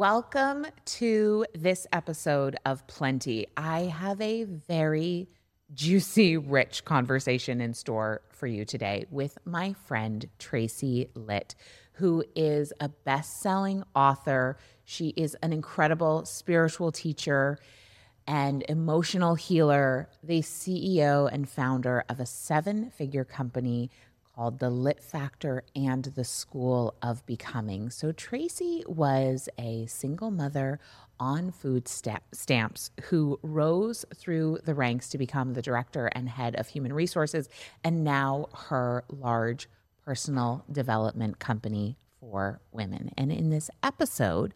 Welcome to this episode of Plenty. I have a very juicy, rich conversation in store for you today with my friend Tracy Litt, who is a best selling author. She is an incredible spiritual teacher and emotional healer, the CEO and founder of a seven figure company called The Litt Factor and the School of Becoming. So, Tracy was a single mother on food sta- stamps who rose through the ranks to become the director and head of human resources, and now her large personal development company for women. And in this episode,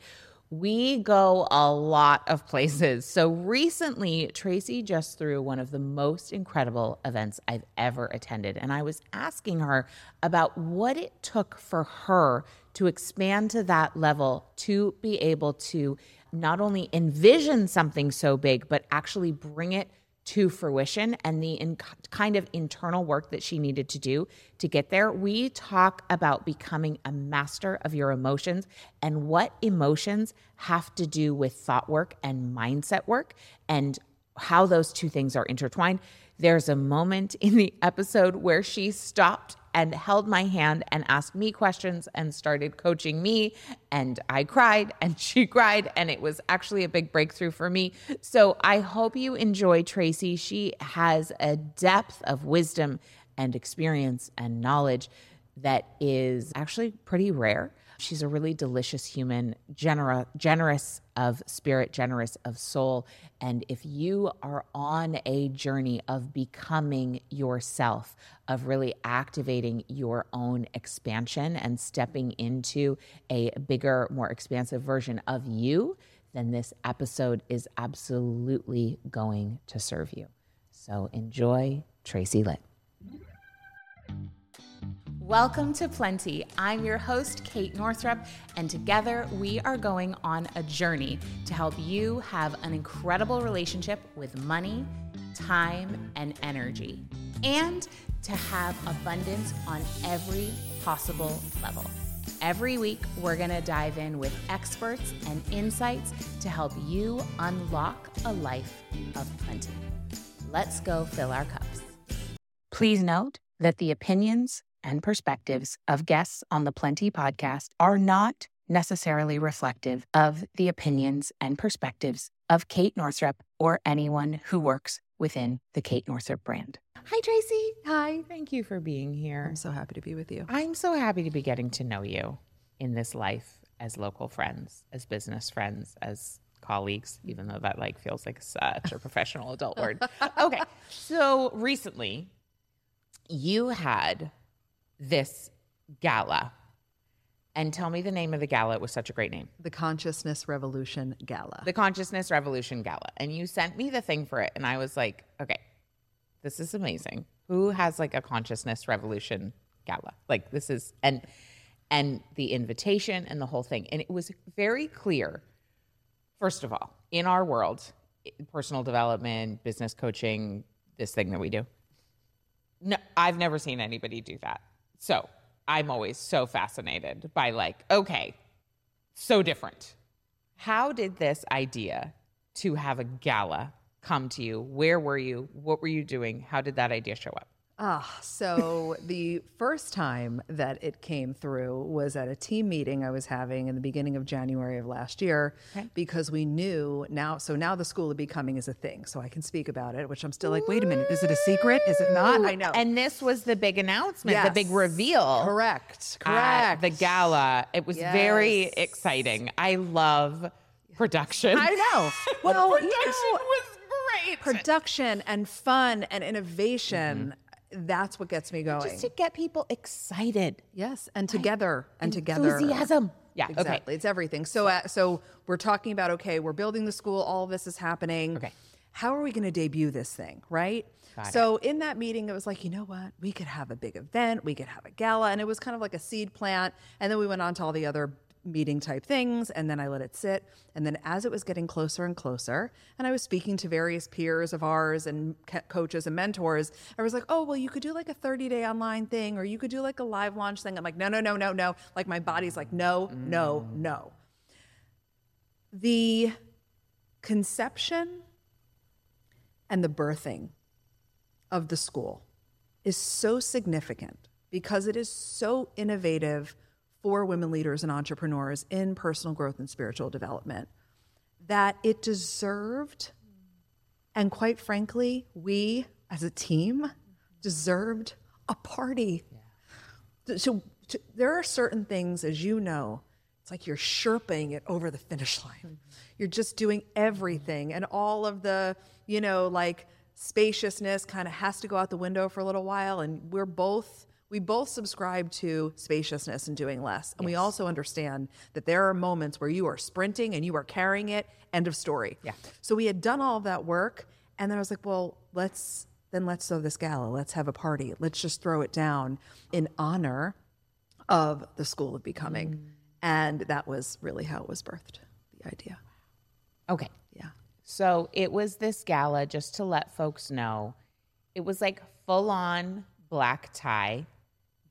we go a lot of places. So recently, Tracy just threw one of the most incredible events I've ever attended. And I was asking her about what it took for her to expand to that level to be able to not only envision something so big, but actually bring it to fruition and the in, kind of internal work that she needed to do to get there. We talk about becoming a master of your emotions and what emotions have to do with thought work and mindset work and how those two things are intertwined. There's a moment in the episode where she stopped and held my hand and asked me questions and started coaching me. And I cried and she cried. And it was actually a big breakthrough for me. So I hope you enjoy Tracy. She has a depth of wisdom and experience and knowledge that is actually pretty rare. She's a really delicious human, genera- generous of spirit, generous of soul. And if you are on a journey of becoming yourself, of really activating your own expansion and stepping into a bigger, more expansive version of you, then this episode is absolutely going to serve you. So enjoy Tracy Litt. Welcome to Plenty. I'm your host, Kate Northrup, and together we are going on a journey to help you have an incredible relationship with money, time, and energy, and to have abundance on every possible level. Every week, we're going to dive in with experts and insights to help you unlock a life of plenty. Let's go fill our cups. Please note that the opinions and perspectives of guests on the Plenty podcast are not necessarily reflective of the opinions and perspectives of Kate Northrup or anyone who works within the Kate Northrup brand. Hi, Tracy. Hi. Thank you for being here. I'm so happy to be with you. I'm so happy to be getting to know you in this life as local friends, as business friends, as colleagues, even though that like feels like such a professional adult word. Okay. So recently you had this gala. And tell me the name of the gala. It was such a great name. The Consciousness Revolution Gala. The Consciousness Revolution Gala. And you sent me the thing for it. And I was like, okay, this is amazing. Who has like a Consciousness Revolution Gala? Like this is, and, and the invitation and the whole thing. And it was very clear, first of all, in our world, personal development, business coaching, this thing that we do. No, I've never seen anybody do that. So I'm always so fascinated by like, okay, so different. How did this idea to have a gala come to you? Where were you? What were you doing? How did that idea show up? Ah, so the first time that it came through was at a team meeting I was having in the beginning of January of last year Okay. because we knew now so now the school of becoming is a thing. So I can speak about it, which I'm still like, wait a minute, is it a secret? Is it not? I know. And this was the big announcement, the big reveal. Correct. Correct. the gala. It was very exciting. I love production. I know. Well, production you know, was great. production and fun and innovation. That's what gets me going. Just to get people excited. Yes, and together and together. Enthusiasm. Yeah. Exactly. Okay. It's everything. So uh, so we're talking about okay, we're building the school, all of this is happening. Okay. How are we going to debut this thing, right? Got so in that meeting it was like, you know what? We could have a big event, we could have a gala and it was kind of like a seed plant and then we went on to all the other meeting type things and then I let it sit. And then as it was getting closer and closer and I was speaking to various peers of ours and coaches and mentors I was like oh well you could do like a 30 day online thing or you could do like a live launch thing. I'm like no no no no no. Like my body's like no no no. The conception and the birthing of the school is so significant because it is so innovative for women leaders and entrepreneurs in personal growth and spiritual development that it deserved, and quite frankly, we as a team deserved a party. So, to, there are certain things, as you know, it's like you're sherping it over the finish line. Mm-hmm. You're just doing everything, and all of the, you know, like spaciousness kind of has to go out the window for a little while. And we're both, we both subscribe to spaciousness and doing less. And we also understand that there are moments where you are sprinting and you are carrying it. End of story. Yeah. So we had done all of that work, and then I was like, well, let's then let's throw this gala. Let's have a party. Let's just throw it down in honor of the School of Becoming. Mm. And that was really how it was birthed, the idea. Okay. Yeah. So it was this gala, just to let folks know, it was like full on black tie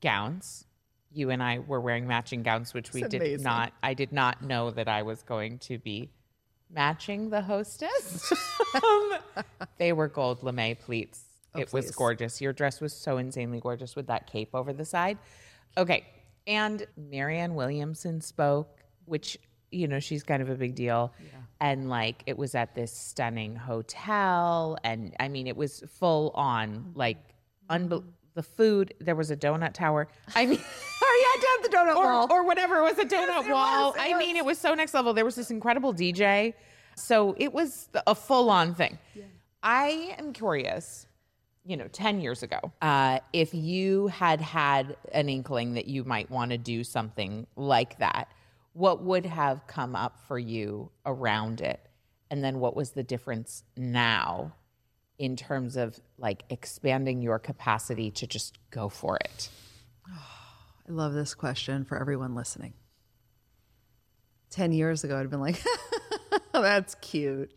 gowns. You and I were wearing matching gowns, which we did amazing. not, I did not know that I was going to be matching the hostess. Um, they were gold lame pleats. it was gorgeous. Your dress was so insanely gorgeous with that cape over the side. Okay. And Marianne Williamson spoke, which, you know, she's kind of a big deal. And like it was at this stunning hotel. And I mean, it was full on, like, unbe- the food. There was a donut tower. I mean, Oh, yeah, have the donut wall. or, or whatever. It was a donut it wall. was, I mean, it was so next level. There was this incredible DJ. So it was a full on thing. I am curious, you know, 10 years ago, uh, if you had had an inkling that you might want to do something like that, what would have come up for you around it? And then what was the difference now in terms of like expanding your capacity to just go for it? I love this question for everyone listening. 10 years ago, I'd been like, that's cute.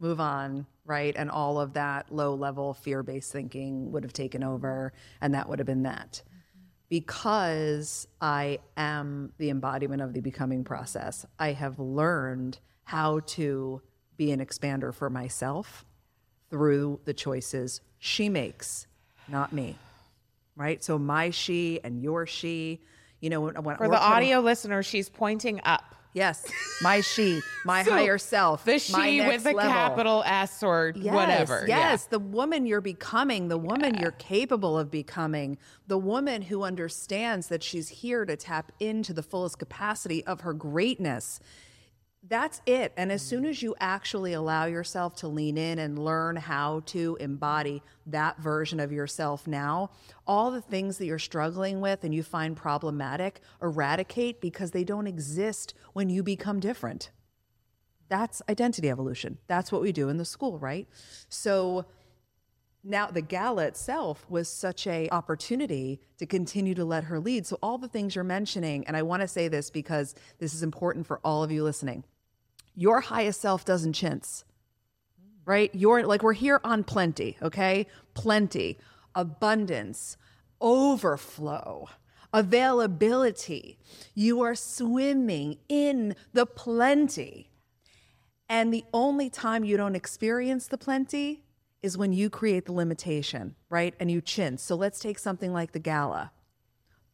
Move on, right? And all of that low level fear based thinking would have taken over, and that would have been that. Because I am the embodiment of the becoming process, I have learned how to be an expander for myself through the choices she makes, not me right? So my she and your she, you know, when, when For the audio listener, she's pointing up. yes, my she, my So, higher self, The my she next with the level. capital S or Yes, whatever. yeah. Yes, the woman you're becoming, the woman you're capable of becoming, the woman who understands that she's here to tap into the fullest capacity of her greatness. That's it. And as soon as you actually allow yourself to lean in and learn how to embody that version of yourself now, all the things that you're struggling with and you find problematic eradicate because they don't exist when you become different. That's identity evolution. That's what we do in the school, right? So now the gala itself was such a opportunity to continue to let her lead. So all the things you're mentioning, and I want to say this because this is important for all of you listening. Your highest self doesn't chintz. Right? You're like we're here on plenty, okay? Plenty, abundance, overflow, availability. You are swimming in the plenty. And the only time you don't experience the plenty is when you create the limitation, right? And you chin. So let's take something like the gala.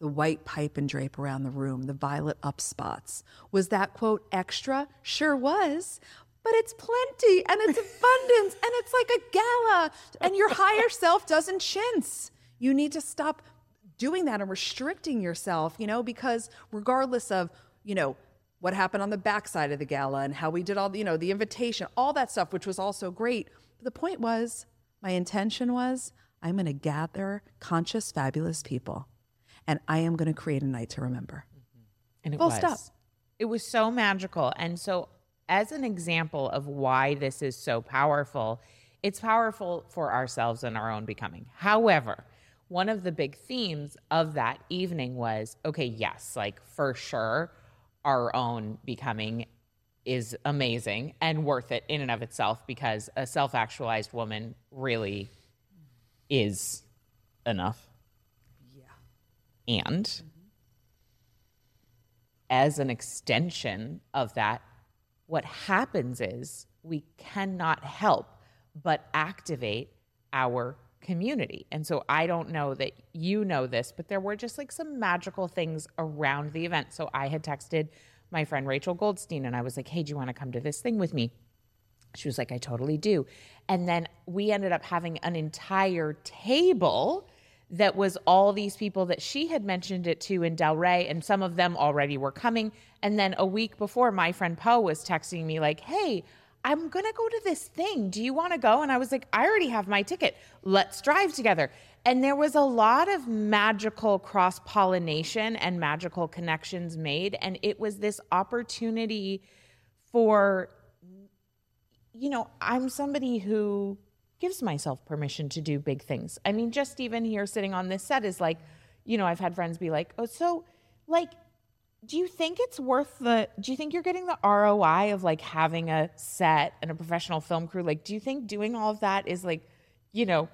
The white pipe and drape around the room, the violet up spots. Was that quote extra? Sure was. But it's plenty and it's abundance and it's like a gala. And your higher self doesn't chintz. You need to stop doing that and restricting yourself, you know, because regardless of, you know, what happened on the backside of the gala and how we did all you know, the invitation, all that stuff, which was also great. But the point was, my intention was, I'm going to gather conscious, fabulous people, and I am going to create a night to remember. And it Full was. stop. It was so magical. And so, as an example of why this is so powerful, it's powerful for ourselves and our own becoming. However, one of the big themes of that evening was okay, yes, like for sure, our own becoming is amazing and worth it in and of itself because a self actualized woman really is enough. And as an extension of that, what happens is we cannot help but activate our community. And so I don't know that you know this, but there were just like some magical things around the event. So I had texted my friend Rachel Goldstein and I was like, hey, do you want to come to this thing with me? She was like, I totally do. And then we ended up having an entire table that was all these people that she had mentioned it to in Delray, and some of them already were coming. And then a week before, my friend Poe was texting me, like, hey, I'm gonna go to this thing. Do you wanna go? And I was like, I already have my ticket. Let's drive together. And there was a lot of magical cross pollination and magical connections made. And it was this opportunity for, you know, I'm somebody who gives myself permission to do big things. I mean, just even here sitting on this set is like, you know, I've had friends be like, oh, so like, do you think it's worth the do you think you're getting the ROI of like having a set and a professional film crew? Like, do you think doing all of that is like, you know,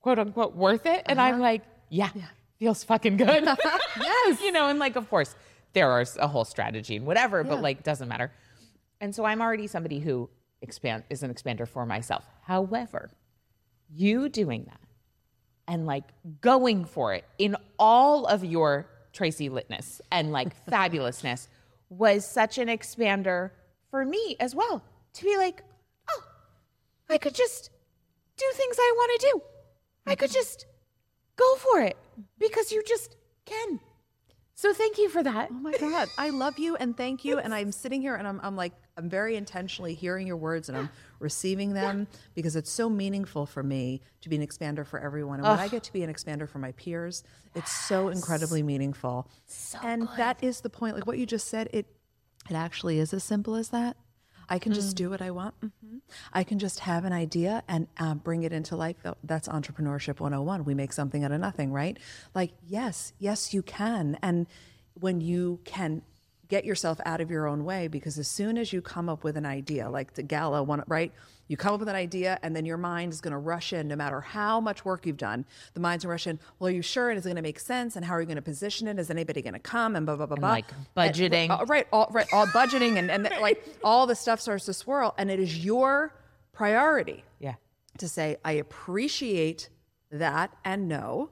quote unquote worth it? And uh-huh. I'm like, yeah, yeah, feels fucking good. yes. you know, and like of course there is a whole strategy and whatever, yeah. but like doesn't matter. And so I'm already somebody who expand is an expander for myself. However, you doing that and like going for it in all of your Tracy Litness and like fabulousness was such an expander for me as well to be like, oh, I could just do things I want to do. I could just go for it because you just can. So thank you for that. Oh my God. I love you and thank you. And I'm sitting here and I'm, I'm like, I'm very intentionally hearing your words and I'm receiving them because it's so meaningful for me to be an expander for everyone. And when I get to be an expander for my peers, it's so incredibly meaningful. So and good. that is the point. Like what you just said, it it actually is as simple as that. I can just mm. do what I want. Mm-hmm. I can just have an idea and uh, bring it into life. That's entrepreneurship 101. We make something out of nothing, right? Like, yes, yes, you can. And when you can get yourself out of your own way because as soon as you come up with an idea like the gala one right? You come up with an idea and then your mind is going to rush in no matter how much work you've done. The mind's going to rush in well are you sure? And is it going to make sense? And how are you going to position it? Is anybody going to come? And blah blah blah blah. like budgeting and, uh, right all right all budgeting and, and like all the stuff starts to swirl and it is your priority yeah. to say i appreciate that and no.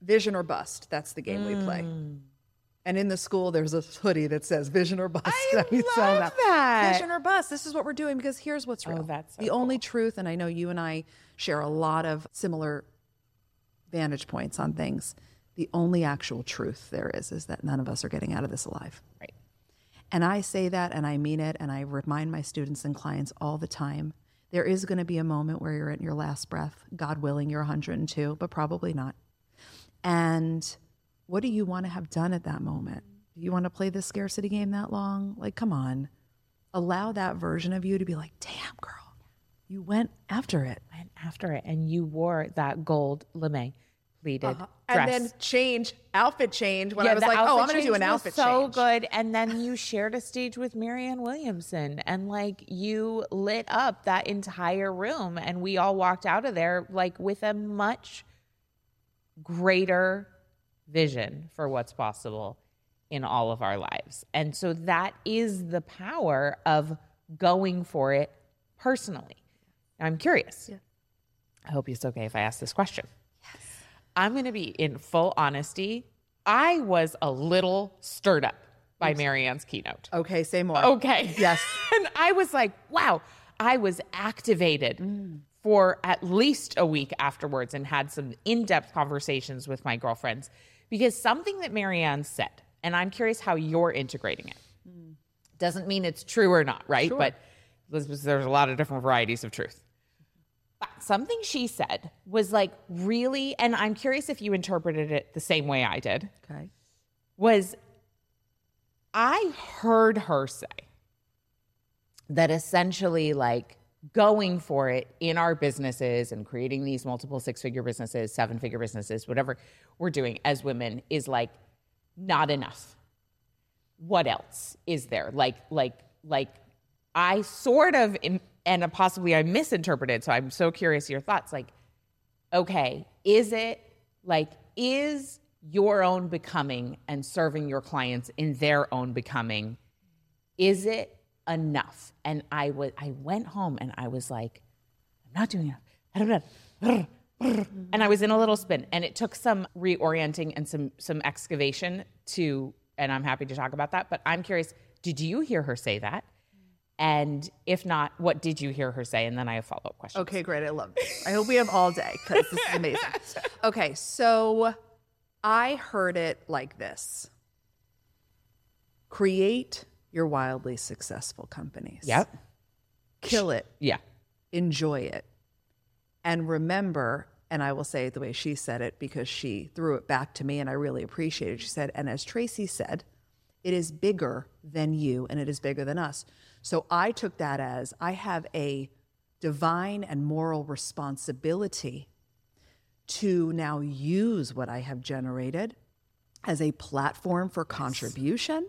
Vision or bust that's the game mm. we play. Mm. And in the school, there's a hoodie that says "Vision or Bust." I love that. that. Vision or bust. This is what we're doing because here's what's oh, real. Oh, that's so the cool. only truth, and I know you and I share a lot of similar vantage points on things. The only actual truth there is is that none of us are getting out of this alive. Right. And I say that, and I mean it, and I remind my students and clients all the time. There is going to be a moment where you're at your last breath. God willing, you're 102, but probably not. And what do you want to have done at that moment? Do you want to play the scarcity game that long? Like, come on. Allow that version of you to be like, damn, girl, you went after it. Went after it. And you wore that gold lame pleated uh-huh. And then change, outfit change when yeah, I was like, oh, I'm going to do an outfit change. so change. good. And then you shared a stage with Marianne Williamson and like you lit up that entire room. And we all walked out of there like with a much greater vision for what's possible in all of our lives. And so that is the power of going for it personally. I'm curious. Yeah. I hope it's okay if I ask this question. Yes. I'm going to be in full honesty. I was a little stirred up by Oops. Marianne's keynote. Okay, say more. Okay. Yes. and I was like, wow, I was activated mm. for at least a week afterwards and had some in depth conversations with my girlfriends because something that Marianne said, and I'm curious how you're integrating it, mm. doesn't mean it's true or not, right? Sure. But there's a lot of different varieties of truth. But something she said was like really, and I'm curious if you interpreted it the same way I did. Okay. Was I heard her say that essentially, like, going for it in our businesses and creating these multiple six figure businesses, seven figure businesses, whatever we're doing as women is like not enough. What else is there? Like, like, like I sort of, and possibly I misinterpreted. So I'm so curious your thoughts. Like, okay, is it like, is your own becoming and serving your clients in their own becoming, is it enough. And I was I went home and I was like, I'm not doing enough. And I was in a little spin and it took some reorienting and some some excavation to and I'm happy to talk about that, but I'm curious, did you hear her say that? And if not, what did you hear her say? And then I have follow up questions. Okay, great. I love this. I hope we have all day because this is amazing. Okay, so I heard it like this create your wildly successful companies. Yep. Kill it, Yeah. enjoy it. And remember, and I will say it the way she said it because she threw it back to me and I really appreciate it. She said, and as Tracy said, it is bigger than you and it is bigger than us. So I took that as I have a divine and moral responsibility to now use what I have generated as a platform for contribution,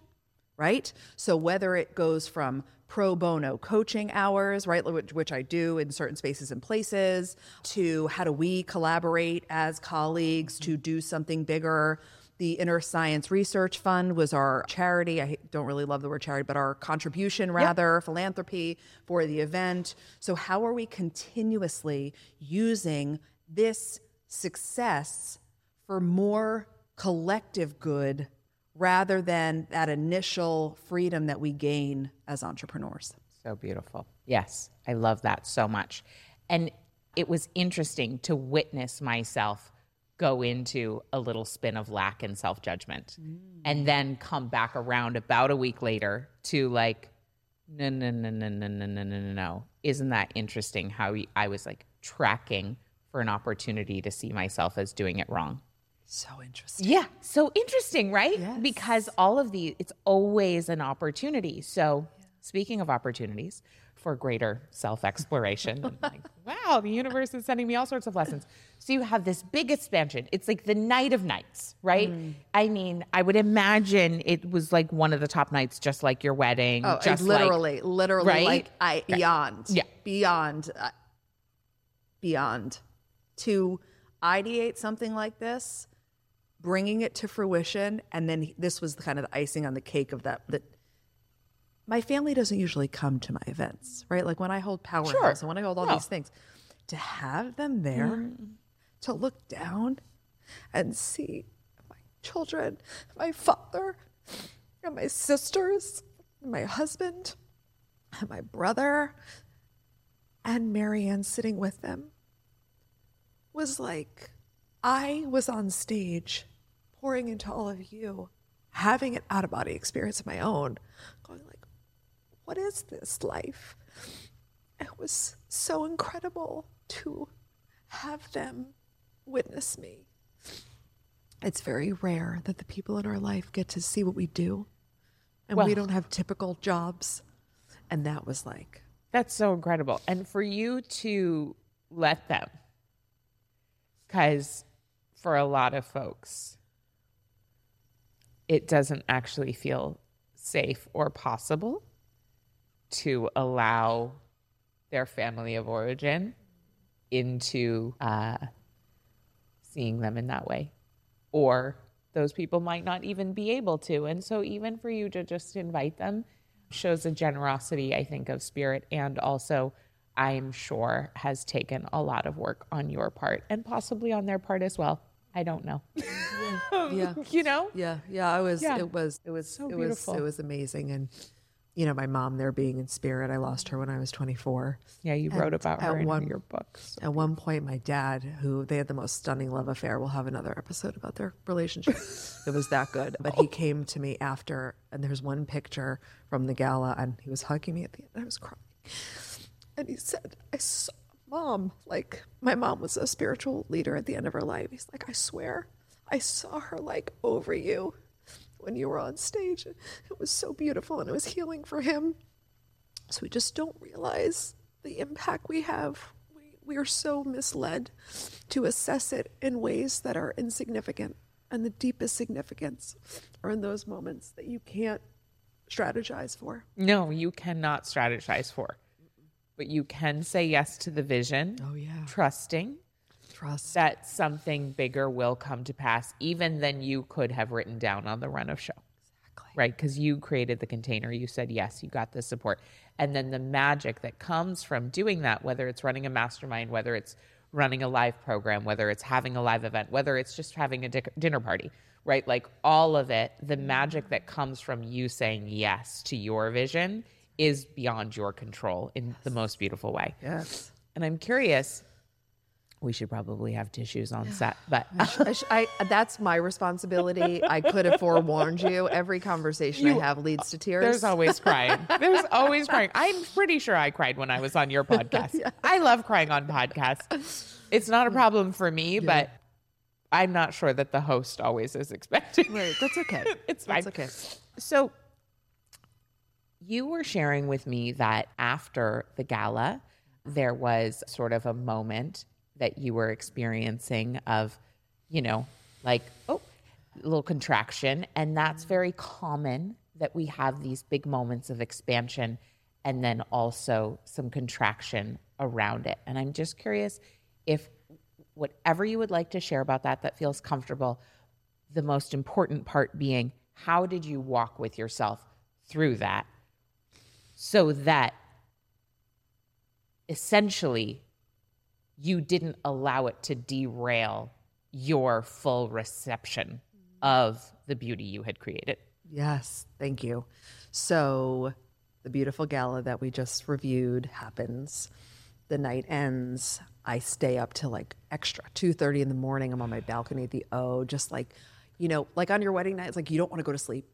right? So whether it goes from pro bono coaching hours, right, which, which I do in certain spaces and places, to how do we collaborate as colleagues to do something bigger. The Inner Science Research Fund was our charity. I don't really love the word charity, but our contribution, rather, philanthropy for the event. So, how are we continuously using this success for more collective good rather than that initial freedom that we gain as entrepreneurs. So beautiful. Yes, I love that so much. And it was interesting to witness myself go into a little spin of lack and self judgment mm. and then come back around about a week later to like, no, no, no, no, no, no, no, no, no, no. Isn't that interesting how I was like tracking for an opportunity to see myself as doing it wrong? So interesting. Yeah. So interesting, right? Because all of these, it's always an opportunity. So, speaking of opportunities for greater self exploration, like, wow, the universe is sending me all sorts of lessons. So, you have this big expansion. It's like the night of nights, right? I mean, I would imagine it was like one of the top nights, just like your wedding. Oh, just like- literally, literally, right? like I beyond, Yeah. beyond, uh, beyond. To ideate something like this, bringing it to fruition, and then this was kind of the icing on the cake of that. That my family doesn't usually come to my events, right? Like when I hold powerhouse and when I hold all these things, to have them there, mm-hmm. to look down and see my children, my father, and my sisters, and my husband, and my brother, and Marianne sitting with them was like I was on stage pouring into all of you, having an out of body experience of my own, going like, what is this life? It was so incredible to have them witness me. It's very rare that the people in our life get to see what we do, and we don't have typical jobs. And that was like, That's so incredible. And for you to let them, because for a lot of folks, it doesn't actually feel safe or possible to allow their family of origin into uh, seeing them in that way. Or those people might not even be able to. And so, even for you to just invite them shows a generosity, I think, of spirit and also. I'm sure has taken a lot of work on your part and possibly on their part as well. I don't know. yeah. you know? Yeah, yeah, I was. Yeah. It was. It was. So it beautiful. was. It was amazing, and you know, my mom there being in spirit. I lost her when I was 24. Yeah, you wrote about her in one- your books. At one point, my dad, who they had the most stunning love affair, we'll have another episode about their relationship. it was that good. But he came to me after, and there's one picture from the gala, and he was hugging me at the end. I was crying, and he said, "I saw mom. Like my mom was a spiritual leader at the end of her life. He's like, I swear, I saw her like over you." When you were on stage, it was so beautiful and it was healing for him. So we just don't realize the impact we have. We, we are so misled to assess it in ways that are insignificant. And the deepest significance are in those moments that you can't strategize for. No, you cannot strategize for, but you can say yes to the vision. Oh, yeah. Trusting Trust. that something bigger will come to pass, even than you could have written down on the run of show. Exactly. Right? Because you created the container. You said, yes, you got the support. And then the magic that comes from doing that, whether it's running a mastermind, whether it's running a live program, whether it's having a live event, whether it's just having a dinner party, right? Like all of it, the mm-hmm. magic that comes from you saying yes to your vision is beyond your control in yes. the most beautiful way. Yes. And I'm curious, we should probably have tissues on set, but I sh- I sh- I, that's my responsibility. I could have forewarned you. Every conversation you, I have leads to tears. There's always crying. There's always crying. I'm pretty sure I cried when I was on your podcast. I love crying on podcasts. It's not a problem for me, yeah. but I'm not sure that the host always is expecting. Right. That's okay. it's fine. That's okay. So you were sharing with me that after the gala, there was sort of a moment that you were experiencing of, you know, like, oh, a little contraction. And that's mm-hmm. very common that we have these big moments of expansion and then also some contraction around it. And I'm just curious if whatever you would like to share about that that feels comfortable, the most important part being how did you walk with yourself through that so that essentially you didn't allow it to derail your full reception of the beauty you had created. Yes, thank you. So, the beautiful gala that we just reviewed happens. The night ends. I stay up till like extra 2:30 in the morning. I'm on my balcony at the O, just like, you know, like on your wedding night, it's like you don't want to go to sleep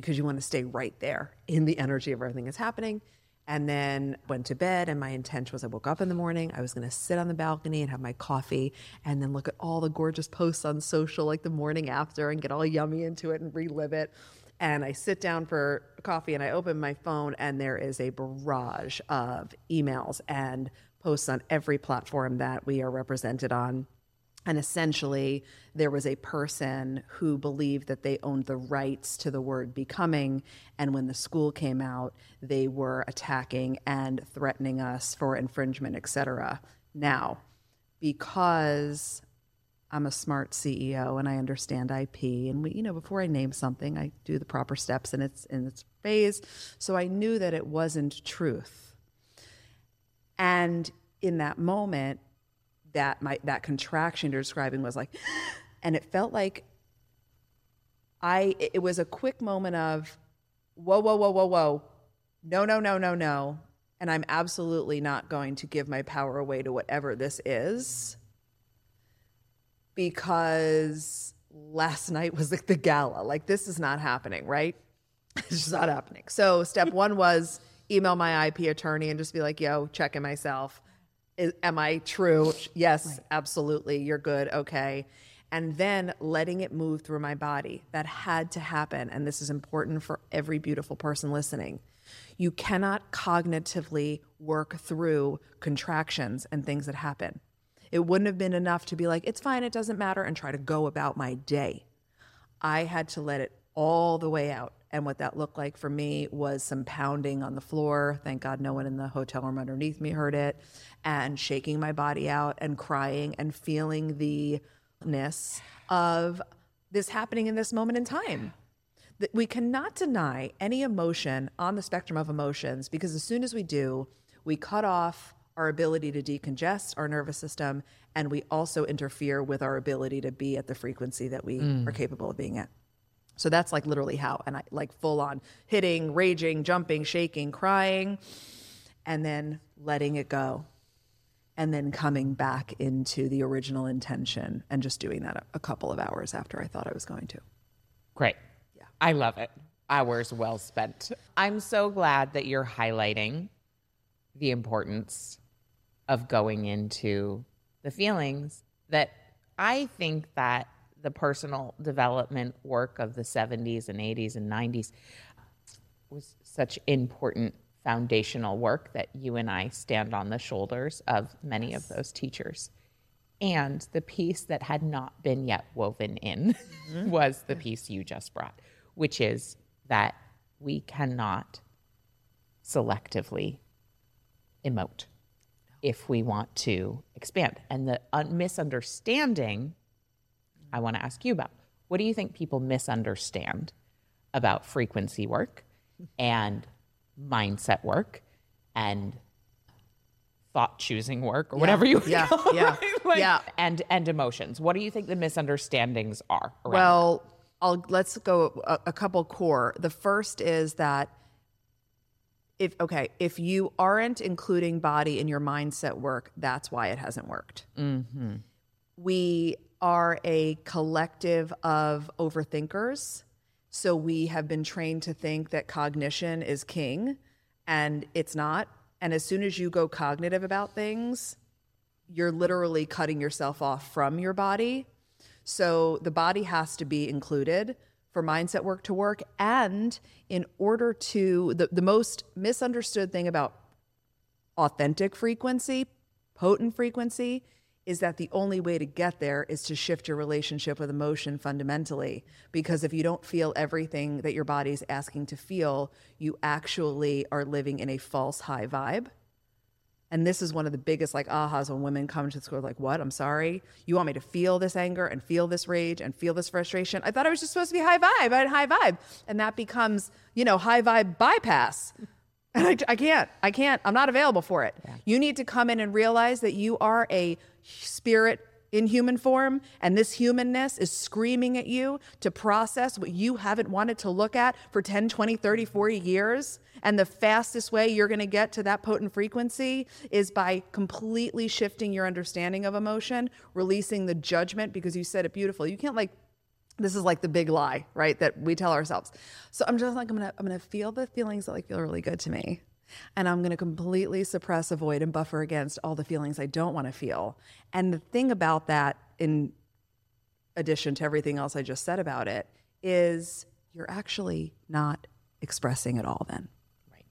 because you want to stay right there in the energy of everything that's happening. And then went to bed and my intention was i woke up in the morning i was going to sit on the balcony and have my coffee and then look at all the gorgeous posts on social like the morning after and get all yummy into it and relive it. And i sit down for coffee and i open my phone and there is a barrage of emails and posts on every platform that we are represented on and essentially, there was a person who believed that they owned the rights to the word becoming. And when the school came out, they were attacking and threatening us for infringement, et cetera. Now, because I'm a smart CEO and I understand IP, and we, you know, before I name something, I do the proper steps in its in its phase. So I knew that it wasn't truth. And in that moment, that my that contraction you're describing was like and it felt like I it was a quick moment of whoa whoa whoa whoa whoa no no no no no and I'm absolutely not going to give my power away to whatever this is because last night was like the gala. Like this is not happening right? It's just not happening. So step 1 was email my IP attorney and just be like yo checking myself am I true? Yes, right. absolutely. You're good. Okay. And then letting it move through my body. That had to happen. And this is important for every beautiful person listening. You cannot cognitively work through contractions and things that happen. It wouldn't have been enough to be like, it's fine, it doesn't matter, and try to go about my day. I had to let it all the way out. And what that looked like for me was some pounding on the floor. Thank God no one in the hotel room underneath me heard it. And shaking my body out and crying and feeling the ness of this happening in this moment in time. That We cannot deny any emotion on the spectrum of emotions because as soon as we do, we cut off our ability to decongest our nervous system and we also interfere with our ability to be at the frequency that we mm. are capable of being at. So that's like literally how, and I like full on hitting, raging, jumping, shaking, crying, and then letting it go. And then coming back into the original intention and just doing that a, couple of hours after I thought I was going to. Great. Yeah. I love it. Hours well spent. I'm so glad that you're highlighting the importance of going into the feelings that I think that the personal development work of the 70s and 80s and 90s was such important foundational work that you and I stand on the shoulders of many yes. of those teachers. And the piece that had not been yet woven in mm-hmm. was the piece you just brought, which is that we cannot selectively emote if we want to expand. And the un- misunderstanding I want to ask you about. What do you think people misunderstand about frequency work and mindset work and thought choosing work or whatever you yeah, it, yeah, like, yeah. and and emotions. What do you think the misunderstandings are? Around Well, I'll let's go a, a couple core. The first is that if okay, if you aren't including body in your mindset work, that's why it hasn't worked. Mm-hmm. We are a collective of overthinkers. So we have been trained to think that cognition is king and it's not. And as soon as you go cognitive about things, you're literally cutting yourself off from your body. So the body has to be included for mindset work to work. And in order to, the, the most misunderstood thing about authentic frequency, potent frequency, is that the only way to get there is to shift your relationship with emotion fundamentally. Because if you don't feel everything that your body's asking to feel, you actually are living in a false high vibe. And this is one of the biggest like ahas when women come to the school like, "What? I'm sorry. You want me to feel this anger and feel this rage and feel this frustration? I thought I was just supposed to be high vibe. I had high vibe." And that becomes, you know, high vibe bypass. And I, I can't. I can't. I'm not available for it. You need to come in and realize that you are a spirit in human form, and this humanness is screaming at you to process what you haven't wanted to look at for 10, 20, 30, 40 years. And the fastest way you're going to get to that potent frequency is by completely shifting your understanding of emotion, releasing the judgment, because you said it beautiful. You can't like this is like the big lie, right? That we tell ourselves. So I'm just like, I'm gonna, I'm gonna feel the feelings that like feel really good to me. And I'm gonna completely suppress, avoid, and buffer against all the feelings I don't wanna feel. And the thing about that, in addition to everything else I just said about it, is you're actually not expressing at all then. Right.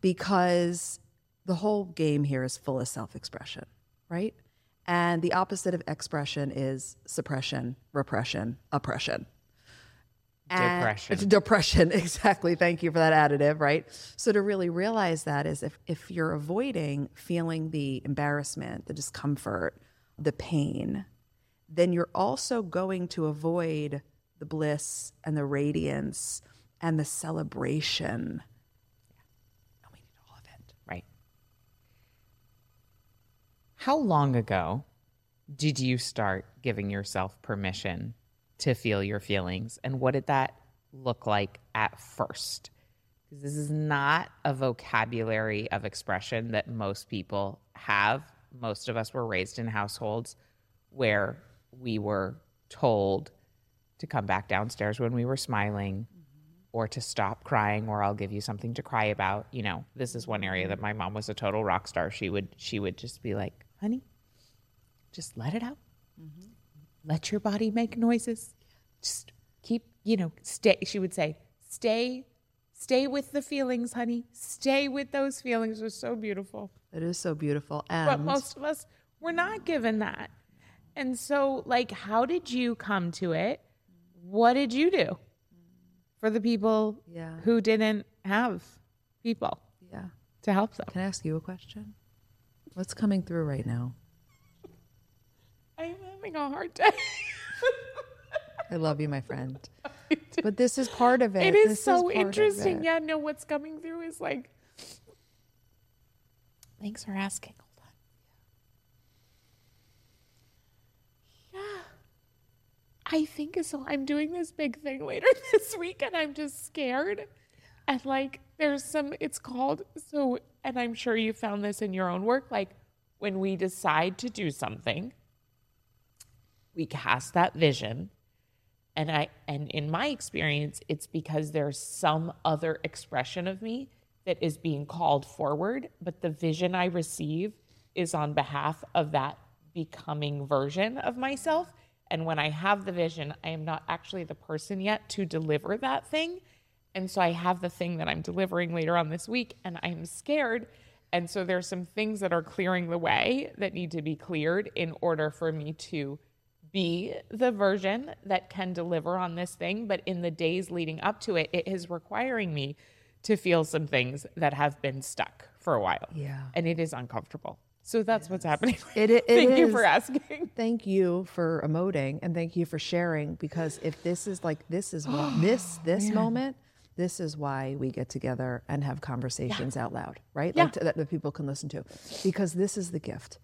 Because the whole game here is full of self expression, right? And the opposite of expression is suppression, repression, oppression. And- Depression. depression, exactly. Thank you for that additive, right? So to really realize that is if, if you're avoiding feeling the embarrassment, the discomfort, the pain, then you're also going to avoid the bliss and the radiance and the celebration. And we need all of it. Right. How long ago did you start giving yourself permission to feel your feelings? And what did that look like at first? Because this is not a vocabulary of expression that most people have. Most of us were raised in households where we were told to come back downstairs when we were smiling mm-hmm. or to stop crying or I'll give you something to cry about. You know, this is one area that mm-hmm. my mom was a total rock star. She would she would just be like, "Honey, just let it out. Mm-hmm. Let your body make noises. Just keep, you know, stay she would say, "Stay stay with the feelings, honey. Stay with those feelings." It was so beautiful. It is so beautiful. And But most of us were not given that. And so, like, how did you come to it? What did you do for the people Yeah. who didn't have people yeah. to help them? Can I ask you a question? What's coming through right now? I'm having a hard time. I love you, my friend. But this is part of it. it is This so of interesting. Yeah, no, what's coming through is like, thanks for asking. Hold on. Yeah. I think so. I'm doing this big thing later this week and I'm just scared. And like, there's some, it's called, so, and I'm sure you found this in your own work, like when we decide to do something, we cast that vision. And i and in my experience it's because there's some other expression of me that is being called forward but the vision i receive is on behalf of that becoming version of myself. And when i have the vision i am not actually the person yet to deliver that thing and so i have the thing that i'm delivering later on this week and i'm scared and so there's some things that are clearing the way that need to be cleared in order for me to be the version that can deliver on this thing. But in the days leading up to it, it is requiring me to feel some things that have been stuck for a while. Yeah. And it is uncomfortable. So that's what's happening. It, it, Thank you for asking. Thank you for emoting and thank you for sharing because if this is like this is what this this moment this is why we get together and have conversations out loud right? Like to, that, that people can listen to. Because this is the gift.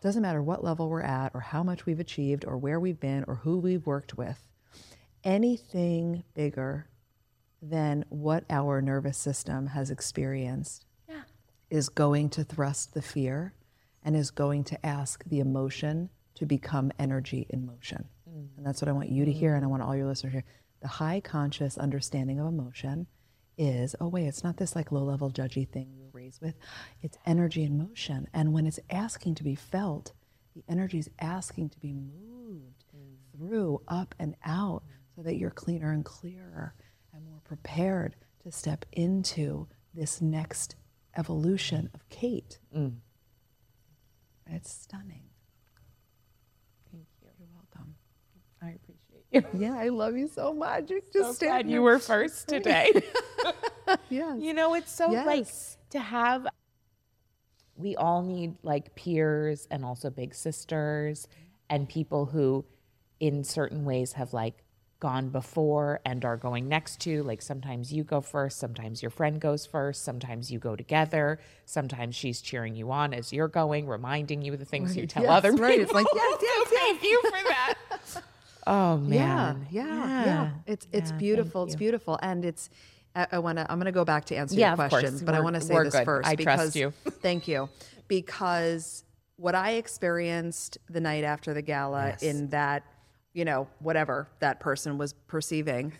Doesn't matter what level we're at or how much we've achieved or where we've been or who we've worked with anything bigger than what our nervous system has experienced is going to thrust the fear and is going to ask the emotion to become energy in motion. Mm. And that's what I want you to hear, and I want all your listeners to hear. The high conscious understanding of emotion is oh, wait, it's not this like low level judgy thing we were raised with. It's energy and motion. And when it's asking to be felt, the energy is asking to be moved through, up and out, so that you're cleaner and clearer and more prepared to step into this next evolution of Kate. Mm. It's stunning. Thank you. You're welcome. I appreciate you. Yeah, I love you so much. You So just glad stand you were first today. Yes. You know, it's so like to have. We all need like peers and also big sisters and people who, in certain ways, have like gone before and are going next to. Like sometimes you go first, sometimes your friend goes first, sometimes you go together, sometimes she's cheering you on as you're going, reminding you of the things you tell Yes, other right. people. It's like, yes, yes, So Thank you for that. Oh man, Yeah, yeah, yeah. It's it's Yeah, beautiful. It's beautiful, and it's. I, I want to. I'm going to go back to answer Yeah, your of course. question, but I We're- want to say this good. first. I trust because, you. Thank you, because what I experienced the night after the gala in that, you know, whatever that person was perceiving,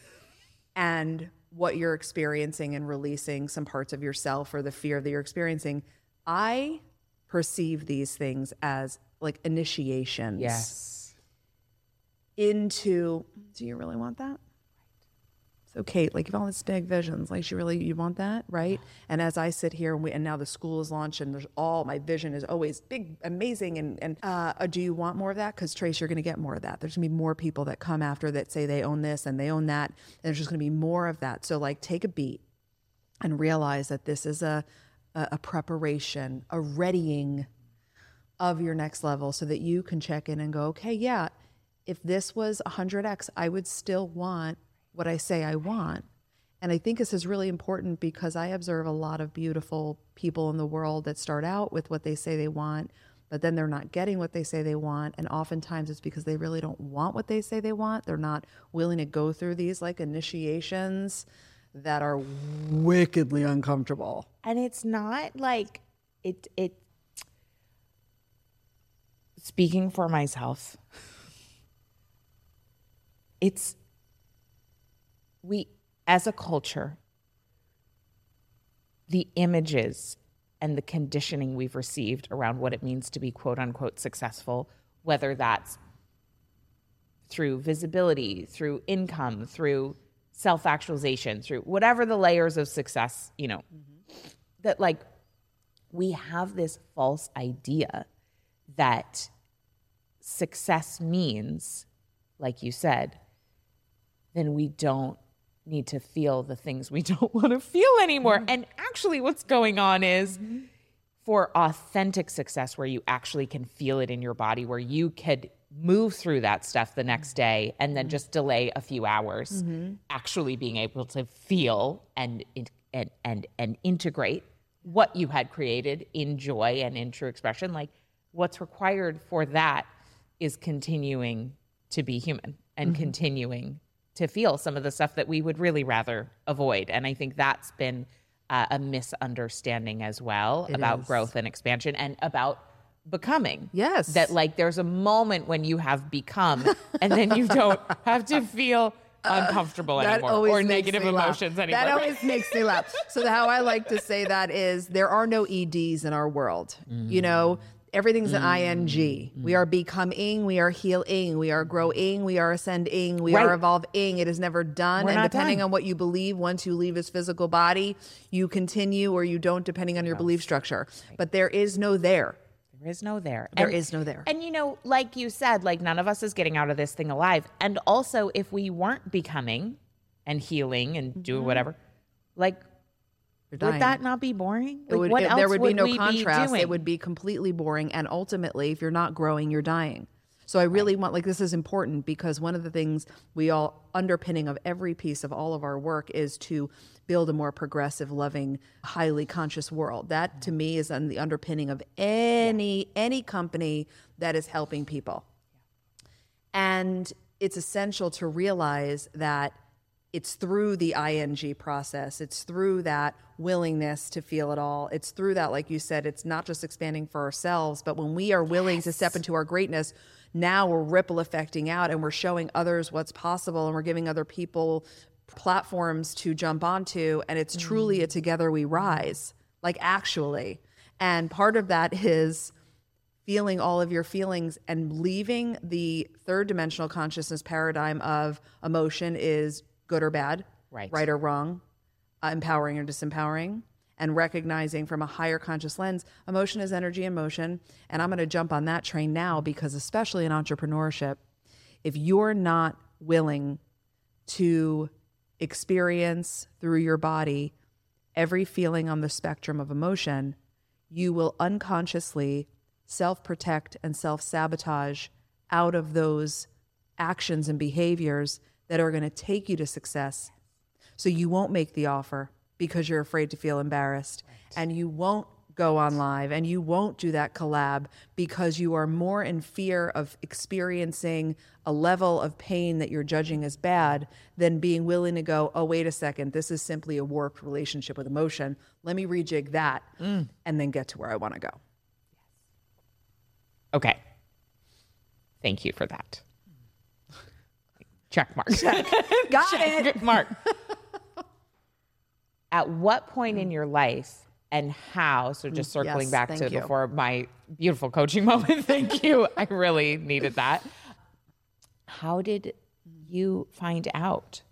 and what you're experiencing and releasing some parts of yourself or the fear that you're experiencing, I perceive these things as like initiations Yes. Into do you really want that? So kate like you've all these big visions. Like she really you want that right? And as i sit here and we and now the school is launched and there's all my vision is always big amazing. And and uh, uh, do you want more of that? Because trace you're going to get more of that. There's going to be more people that come after that say they own this and they own that. And there's just going to be more of that. So like take a beat and realize that this is a a, a preparation a readying of your next level so that you can check in and go, okay, yeah, if this was 100x, I would still want what I say I want. And I think this is really important because I observe a lot of beautiful people in the world that start out with what they say they want, but then they're not getting what they say they want. And oftentimes it's because they really don't want what they say they want. They're not willing to go through these like initiations that are wickedly uncomfortable. and it's not like it it speaking for myself it's we as a culture the images and the conditioning we've received around what it means to be quote unquote successful whether that's through visibility, through income, through self actualization, through whatever the layers of success, you know, mm-hmm. that like we have this false idea that success means, like you said, then we don't need to feel the things we don't want to feel anymore. Mm-hmm. And actually, what's going on is mm-hmm. for authentic success where you actually can feel it in your body, where you could move through that stuff the next mm-hmm. day and then just delay a few hours, actually being able to feel and and and and integrate what you had created in joy and in true expression. Like what's required for that is continuing to be human and continuing to feel some of the stuff that we would really rather avoid. And I think that's been uh, a misunderstanding as well about is. growth and expansion and about becoming. Yes. That like there's a moment when you have become and then you don't have to feel uncomfortable anymore or negative me laugh. emotions anymore. That always makes me laugh. So how I like to say that is there are no EDs in our world. You know, everything's an ing. We are becoming, we are healing, we are growing, we are ascending, we are evolving. It is never done. We're and depending done. on what you believe, once you leave this physical body, you continue or you don't, depending on your belief structure. But there is no there. There is no there. There There is no there. And you know, like you said, like none of us is getting out of this thing alive. And also, if we weren't becoming and healing and doing Mm-hmm. whatever, like dying. Would that not be boring? Like, would, what else there would be no contrast. doing? it would be completely boring. And ultimately, if you're not growing, you're dying. So I really want, like, this is important because one of the things we all, underpinning of every piece of all of our work is to build a more progressive, loving, highly conscious world. That to me is on the underpinning of any any company that is helping people. And it's essential to realize that it's through the ing process. It's through that willingness to feel it all. It's through that like you said it's not just expanding for ourselves but when we are willing to step into our greatness now we're ripple affecting out and we're showing others what's possible and we're giving other people platforms to jump onto and it's truly a mm. together we rise like actually. And part of that is feeling all of your feelings and leaving the third dimensional consciousness paradigm of emotion is good or bad, Right. right or wrong, uh, empowering or disempowering, and recognizing from a higher conscious lens, emotion is energy in motion. And I'm going to jump on that train now because, especially in entrepreneurship, if you're not willing to experience through your body every feeling on the spectrum of emotion, you will unconsciously self protect and self sabotage out of those actions and behaviors that are going to take you to success. So you won't make the offer because you're afraid to feel embarrassed. And you won't go on live and you won't do that collab because you are more in fear of experiencing a level of pain that you're judging as bad than being willing to go, oh, wait a second, this is simply a warped relationship with emotion. Let me rejig that mm. and then get to where I want to go. Okay. Thank you for that. Check mark. Got Check mark. At what point in your life and how? So just mm, circling yes, back to you. before my beautiful coaching moment. Thank you. I really needed that. How did you find out?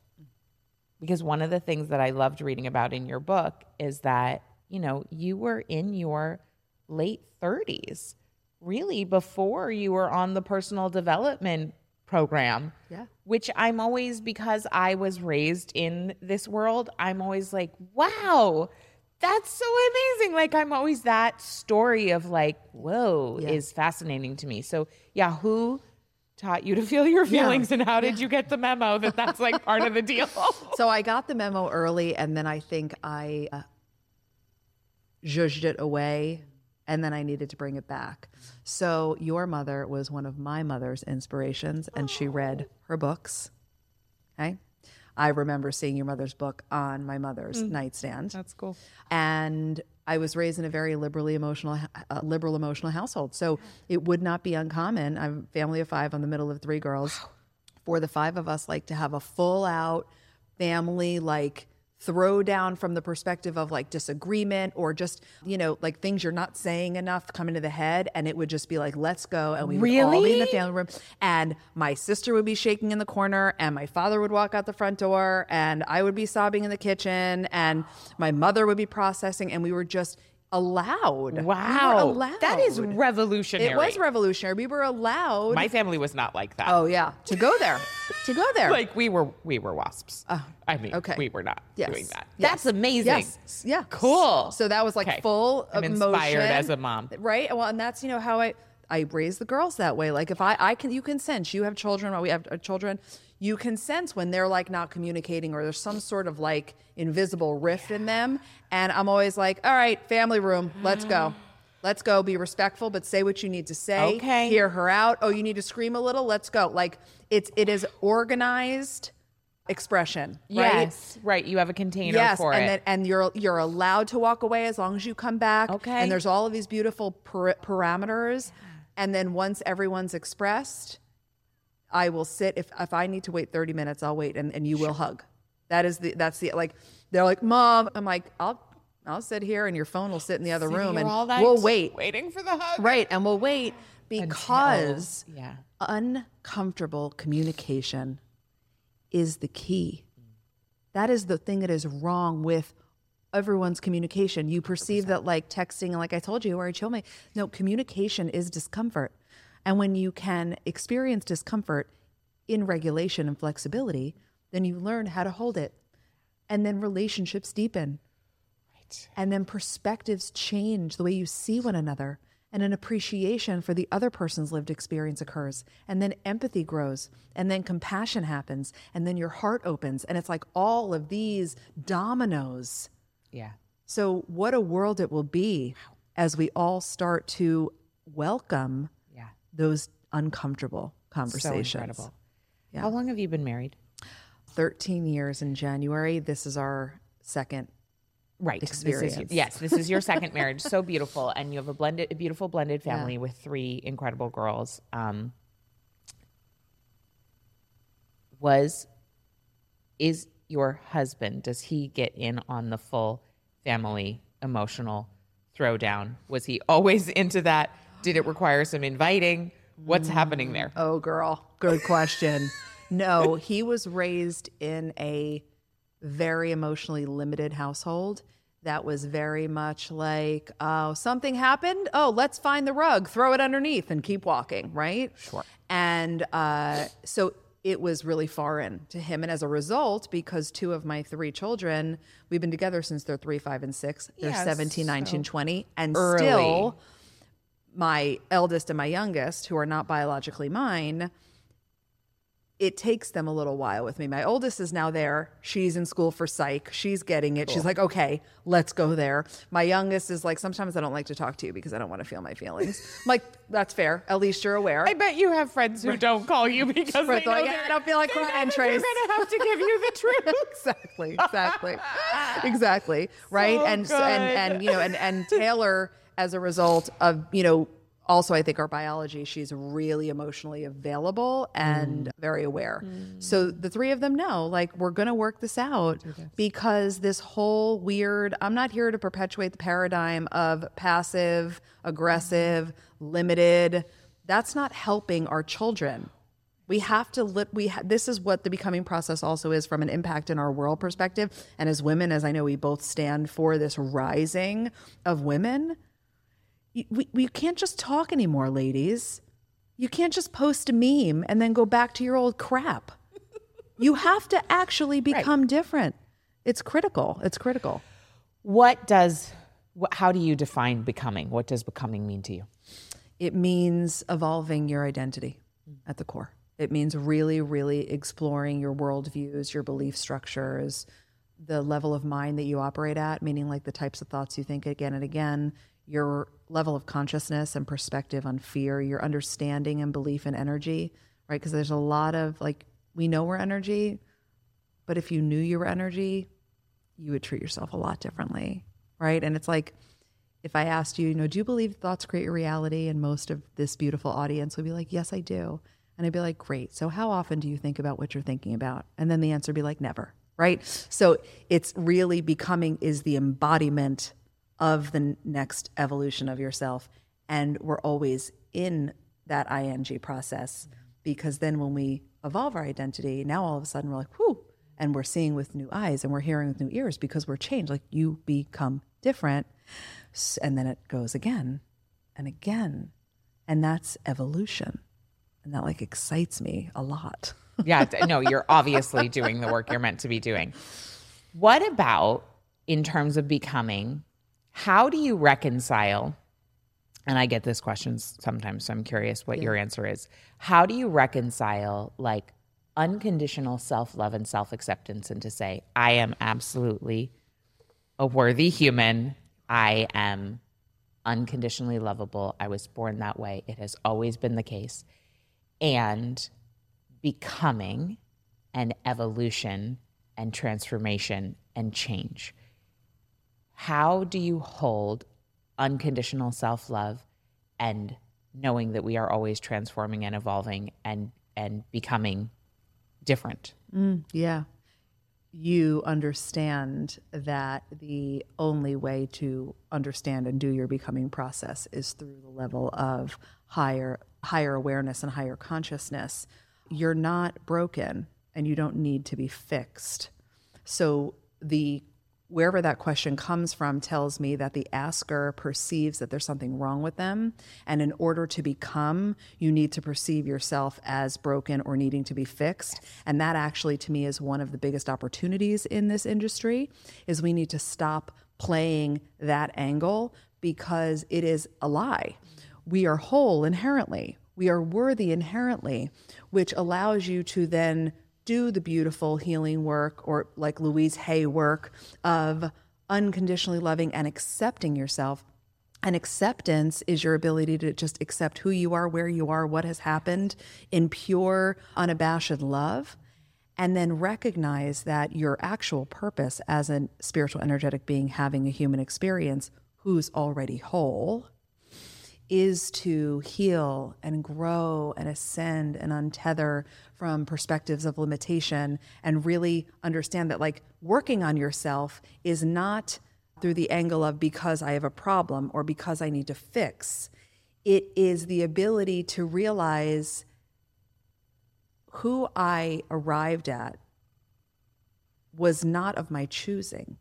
Because one of the things that I loved reading about in your book is that, you know, you were in your late 30s, really before you were on the personal development program. Yeah. Which I'm always, because I was raised in this world, I'm always like, wow, that's so amazing. Like, I'm always that story of like, whoa, is fascinating to me. So, yeah, who taught you to feel your feelings and how did you get the memo that that's like part of the deal? So I got the memo early, and then I think I uh, zhuzhed it away, and then I needed to bring it back. So your mother was one of my mother's inspirations, and she read her books. Okay, I remember seeing your mother's book on my mother's nightstand. That's cool. and I was raised in a very liberally emotional, uh, liberal emotional household. So it would not be uncommon. I'm a family of five. I'm the middle of three girls. For the five of us, like to have a full out family, like throw down from the perspective of like disagreement or just you know like things you're not saying enough come into the head and it would just be like let's go and we would all be in the family room. And my sister would be shaking in the corner and my father would walk out the front door and I would be sobbing in the kitchen and my mother would be processing and we were just allowed We Wow. allowed That is revolutionary. it was revolutionary we were allowed My family was not like that. oh yeah to go there to go there Like we were we were wasps. Oh. I mean, okay. we were not Yes. doing that. Yes. That's amazing. Yes. Yeah. Cool. So that was like Okay. full I'm emotion. inspired as a mom. Right. Well, and that's, you know, how I, I raise the girls that way. Like if I, I can, you can sense, you have children, we have uh, children, you can sense when they're like not communicating or there's some sort of like invisible rift in them. And I'm always like, all right, family room, let's go. Mm-hmm. Let's go. Be respectful, but say what you need to say. Okay. Hear her out. Oh, you need to scream a little. Let's go. Like it's it is organized expression. Right? Yes. Right. You have a container yes, for and it. then and you're you're allowed to walk away as long as you come back. Okay. And there's all of these beautiful par- parameters. And then once everyone's expressed, I will sit. If if I need to wait 30 minutes, I'll wait, and, and you will hug. That is the that's the like they're like mom. I'm like I'll I'll sit here, and your phone will sit in the other room, and we'll wait. Waiting for the hug. Right, and we'll wait because yeah. uncomfortable communication is the key. That is the thing that is wrong with everyone's communication. You perceive that like texting and like I told you, or I told me, no, communication is discomfort. And when you can experience discomfort in regulation and flexibility, then you learn how to hold it. And then relationships deepen. Right. And then perspectives change the way you see one another, and an appreciation for the other person's lived experience occurs. And then empathy grows, and then compassion happens, and then your heart opens. And it's like all of these dominoes. Yeah. So, what a world it will be as we all start to welcome. Those uncomfortable So conversations. incredible. How long have you been married? 13 years in January. This is our second Right. This is- Experience. yes, this is your second marriage. So beautiful, and you have a blended, a beautiful blended family with three incredible girls. Um, was is your husband? Does he get in on the full family emotional throwdown? Was he always into that? Did it require some inviting? What's happening there? Oh, girl. Good question. no, he was raised in a very emotionally limited household that was very much like, oh, something happened. Oh, let's find the rug, throw it underneath, and keep walking, right? Sure. And uh, so it was really foreign to him. And as a result, because two of my three children, we've been together since they're three, five, and six, they're Yes, 17, 19, 20, and early. still my eldest and my youngest, who are not biologically mine, it takes them a little while with me. My oldest is now there. She's in school for psych. She's getting it. She's like, okay, let's go there. My youngest is like, sometimes I don't like to talk to you because I don't want to feel my feelings. I'm like, that's fair. At least you're aware. I bet you have friends who don't call you because Right, they they're know like, they're- I don't feel like they know crying, that Trace. They're gonna have to give you the truth. exactly exactly exactly right So and, and and you know and and taylor as a result of you know also i think our biology she's really emotionally available and very aware. So the three of them know like we're going to work this out because this whole weird i'm not here to perpetuate the paradigm of passive aggressive limited. That's not helping our children. We have to lit we ha- this is what the becoming process also is from an impact in our world perspective. And as women as i know we both stand for this rising of women we, we can't just talk anymore ladies you can't just post a meme and then go back to your old crap you have to actually become different it's critical it's critical What does, how do you define becoming? What does becoming mean to you? it means evolving your identity at the core. It means really, really exploring your worldviews, your belief structures, the level of mind that you operate at, meaning like the types of thoughts you think again and again, your level of consciousness and perspective on fear, your understanding and belief in energy, right? Because there's a lot of like, we know we're energy, but if you knew you were energy, you would treat yourself a lot differently, right? And it's like, if I asked you, you know, do you believe thoughts create your reality? And most of this beautiful audience would be like, yes, I do. And I'd be like, great. So how often do you think about what you're thinking about? And then the answer would be like, never, right? So it's really becoming is the embodiment of the next evolution of yourself. And we're always in that ing process because then when we evolve our identity, now all of a sudden we're like, whoo, and we're seeing with new eyes and we're hearing with new ears because we're changed. Like you become different. And then it goes again and again. And that's evolution. And that like excites me a lot. Yeah, no, you're obviously doing the work you're meant to be doing. What about in terms of becoming? How do you reconcile? And I get this question sometimes, so I'm curious what your answer is. How do you reconcile like unconditional self love and self acceptance and to say, I am absolutely a worthy human. I am unconditionally lovable. I was born that way. It has always been the case. And becoming and evolution and transformation and change. How do you hold unconditional self love and knowing that we are always transforming and evolving and, and becoming different? Mm, yeah. You understand that the only way to understand and do your becoming process is through the level of higher higher awareness and higher consciousness. You're not broken and you don't need to be fixed. So the wherever that question comes from tells me that the asker perceives that there's something wrong with them and in order to become you need to perceive yourself as broken or needing to be fixed and that actually to me is one of the biggest opportunities in this industry is we need to stop playing that angle because it is a lie. We are whole inherently. We are worthy inherently, which allows you to then do the beautiful healing work or like Louise Hay work of unconditionally loving and accepting yourself. And acceptance is your ability to just accept who you are, where you are, what has happened in pure, unabashed love. And then recognize that your actual purpose as a spiritual, energetic being having a human experience who's already whole is to heal and grow and ascend and untether from perspectives of limitation and really understand that like working on yourself is not through the angle of because I have a problem or because I need to fix. It is the ability to realize who I arrived at was not of my choosing.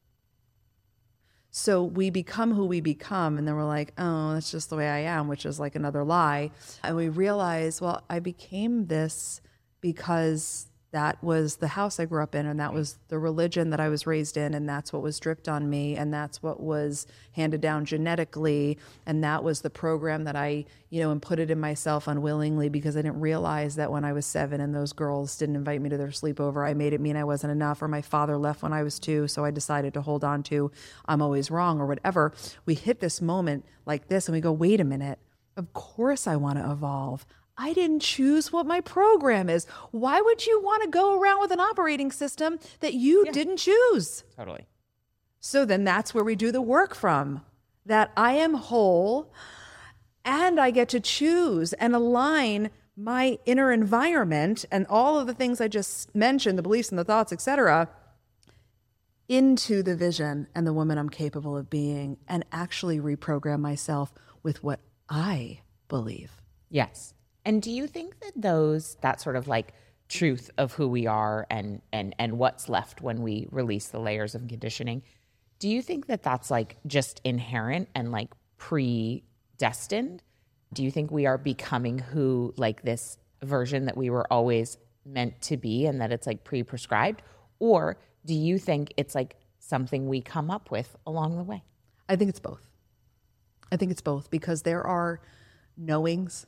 So we become who we become, and then we're like, oh, that's just the way I am, which is like another lie. And we realize, well, I became this because that was the house I grew up in, and that was the religion that I was raised in, and that's what was dripped on me, and that's what was handed down genetically, and that was the program that I, you know, and put it in myself unwillingly because I didn't realize that when I was seven and those girls didn't invite me to their sleepover, I made it mean I wasn't enough, or my father left when I was two, so I decided to hold on to I'm always wrong or whatever. We hit this moment like this, and we go, wait a minute. Of course, I want to evolve. I didn't choose what my program is. Why would you want to go around with an operating system that you yeah. didn't choose? Totally. So then that's where we do the work from that I am whole and I get to choose and align my inner environment and all of the things I just mentioned, the beliefs and the thoughts, etc., into the vision and the woman I'm capable of being and actually reprogram myself with what I believe. Yes. And do you think that those that sort of like truth of who we are and and and what's left when we release the layers of conditioning, do you think that that's like just inherent and like predestined? Do you think we are becoming who like this version that we were always meant to be and that it's like pre-prescribed or do you think it's like something we come up with along the way? I think it's both. I think it's both because there are knowings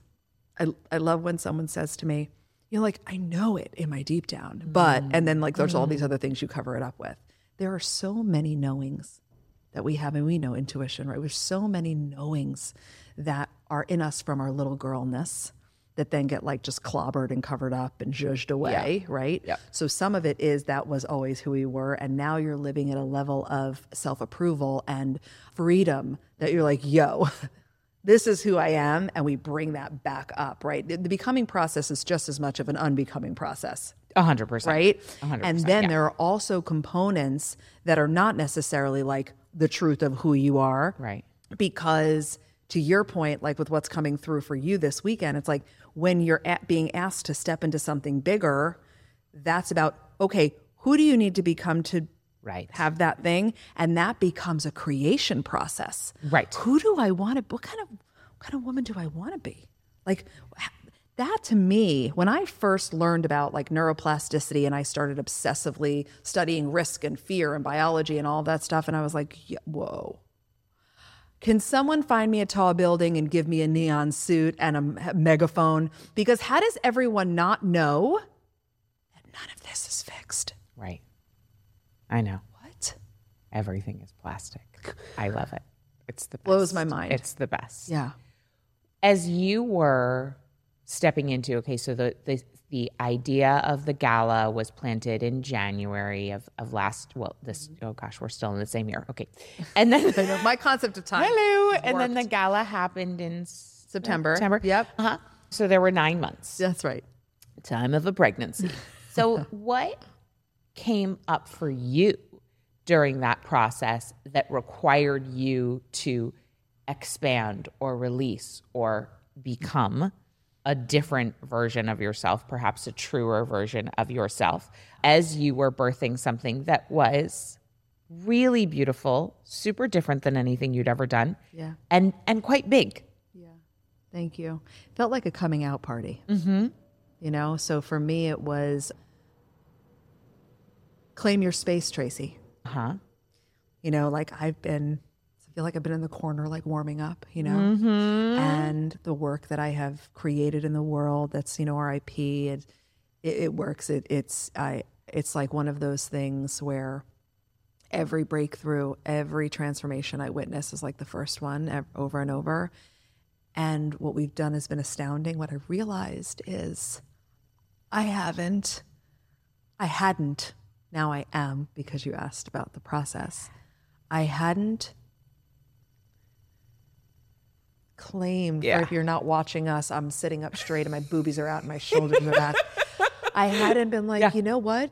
I, I love when someone says to me, you're like, I know it in my deep down, but, and then like there's all these mm. other things you cover it up with. There are so many knowings that we have, and we know intuition, right? There's so many knowings that are in us from our little girlness that then get like just clobbered and covered up and zhuzhed away, yeah. right? Yeah. So some of it is that was always who we were, and now you're living at a level of self approval and freedom that you're like, yo, this is who I am, and we bring that back up, right? The, the becoming process is just as much of an unbecoming process. A hundred percent. Right? 100%, and then yeah. there are also components that are not necessarily like the truth of who you are. Right. Because to your point, like with what's coming through for you this weekend, it's like when you're at being asked to step into something bigger, that's about, okay, who do you need to become to right. have that thing and that becomes a creation process. Right. Who do i want to what kind of what kind of woman do i want to be? Like that to me when i first learned about like neuroplasticity and i started obsessively studying risk and fear and biology and all that stuff and i was like yeah, whoa. Can someone find me a tall building and give me a neon suit and a megaphone? Because how does everyone not know that none of this is fixed? Right I know. What? Everything is plastic. I love it. It's the best. blows my mind. It's the best. Yeah. As you were stepping into okay, so the the the idea of the gala was planted in January of, of last well this oh gosh we're still in the same year okay and then my concept of time hello and then the gala happened in September September yep uh-huh. so there were nine months that's right time of a pregnancy so what came up for you during that process that required you to expand or release or become a different version of yourself, perhaps a truer version of yourself, as you were birthing something that was really beautiful, super different than anything you'd ever done. Yeah. And and quite big. Yeah. Thank you. Felt like a coming out party. Mm-hmm. You know, so for me it was claim your space, Tracy. Huh? You know, like I've been, I feel like I've been in the corner, like warming up, you know, Mm-hmm. and the work that I have created in the world that's, you know, RIP, it, it, it works. It, it's, I, it's like one of those things where every breakthrough, every transformation I witness is like the first one over and over. And what we've done has been astounding. What I realized is I haven't, I hadn't, now I am because you asked about the process. I hadn't claimed, Yeah. or if you're not watching us, I'm sitting up straight and my boobies are out and my shoulders are back. I hadn't been like, you know what?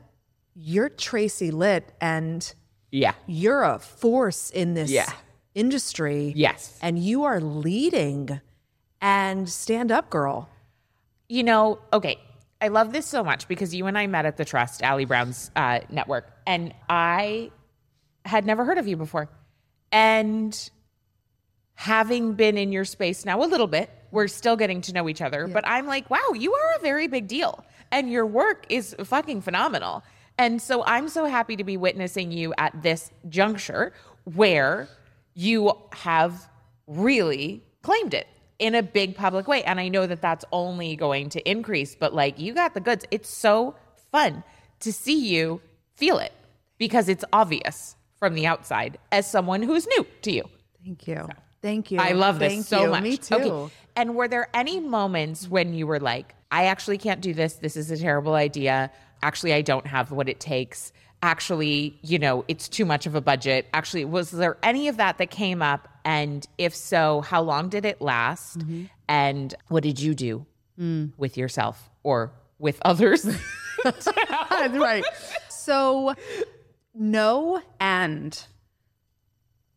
You're Tracy Litt and Yeah. you're a force in this Yeah. industry. Yes. And you are leading and stand up, girl. You know, okay. I love this so much because you and I met at the Trust, Allie Brown's uh, network, and I had never heard of you before. And having been in your space now a little bit, we're still getting to know each other, but I'm like, wow, you are a very big deal. And your work is fucking phenomenal. And so I'm so happy to be witnessing you at this juncture where you have really claimed it in a big public way. And I know that that's only going to increase, but like you got the goods. It's so fun to see you feel it because it's obvious from the outside as someone who's new to you. Thank you. Thank you. I love this Thank so you. much. Me too. Okay. And were there any moments when you were like, I actually can't do this. This is a terrible idea. Actually, I don't have what it takes. Actually, you know, it's too much of a budget. Actually, was there any of that that came up? And if so, how long did it last? Mm-hmm. And what did you do Mm. with yourself or with others? right. So, no, and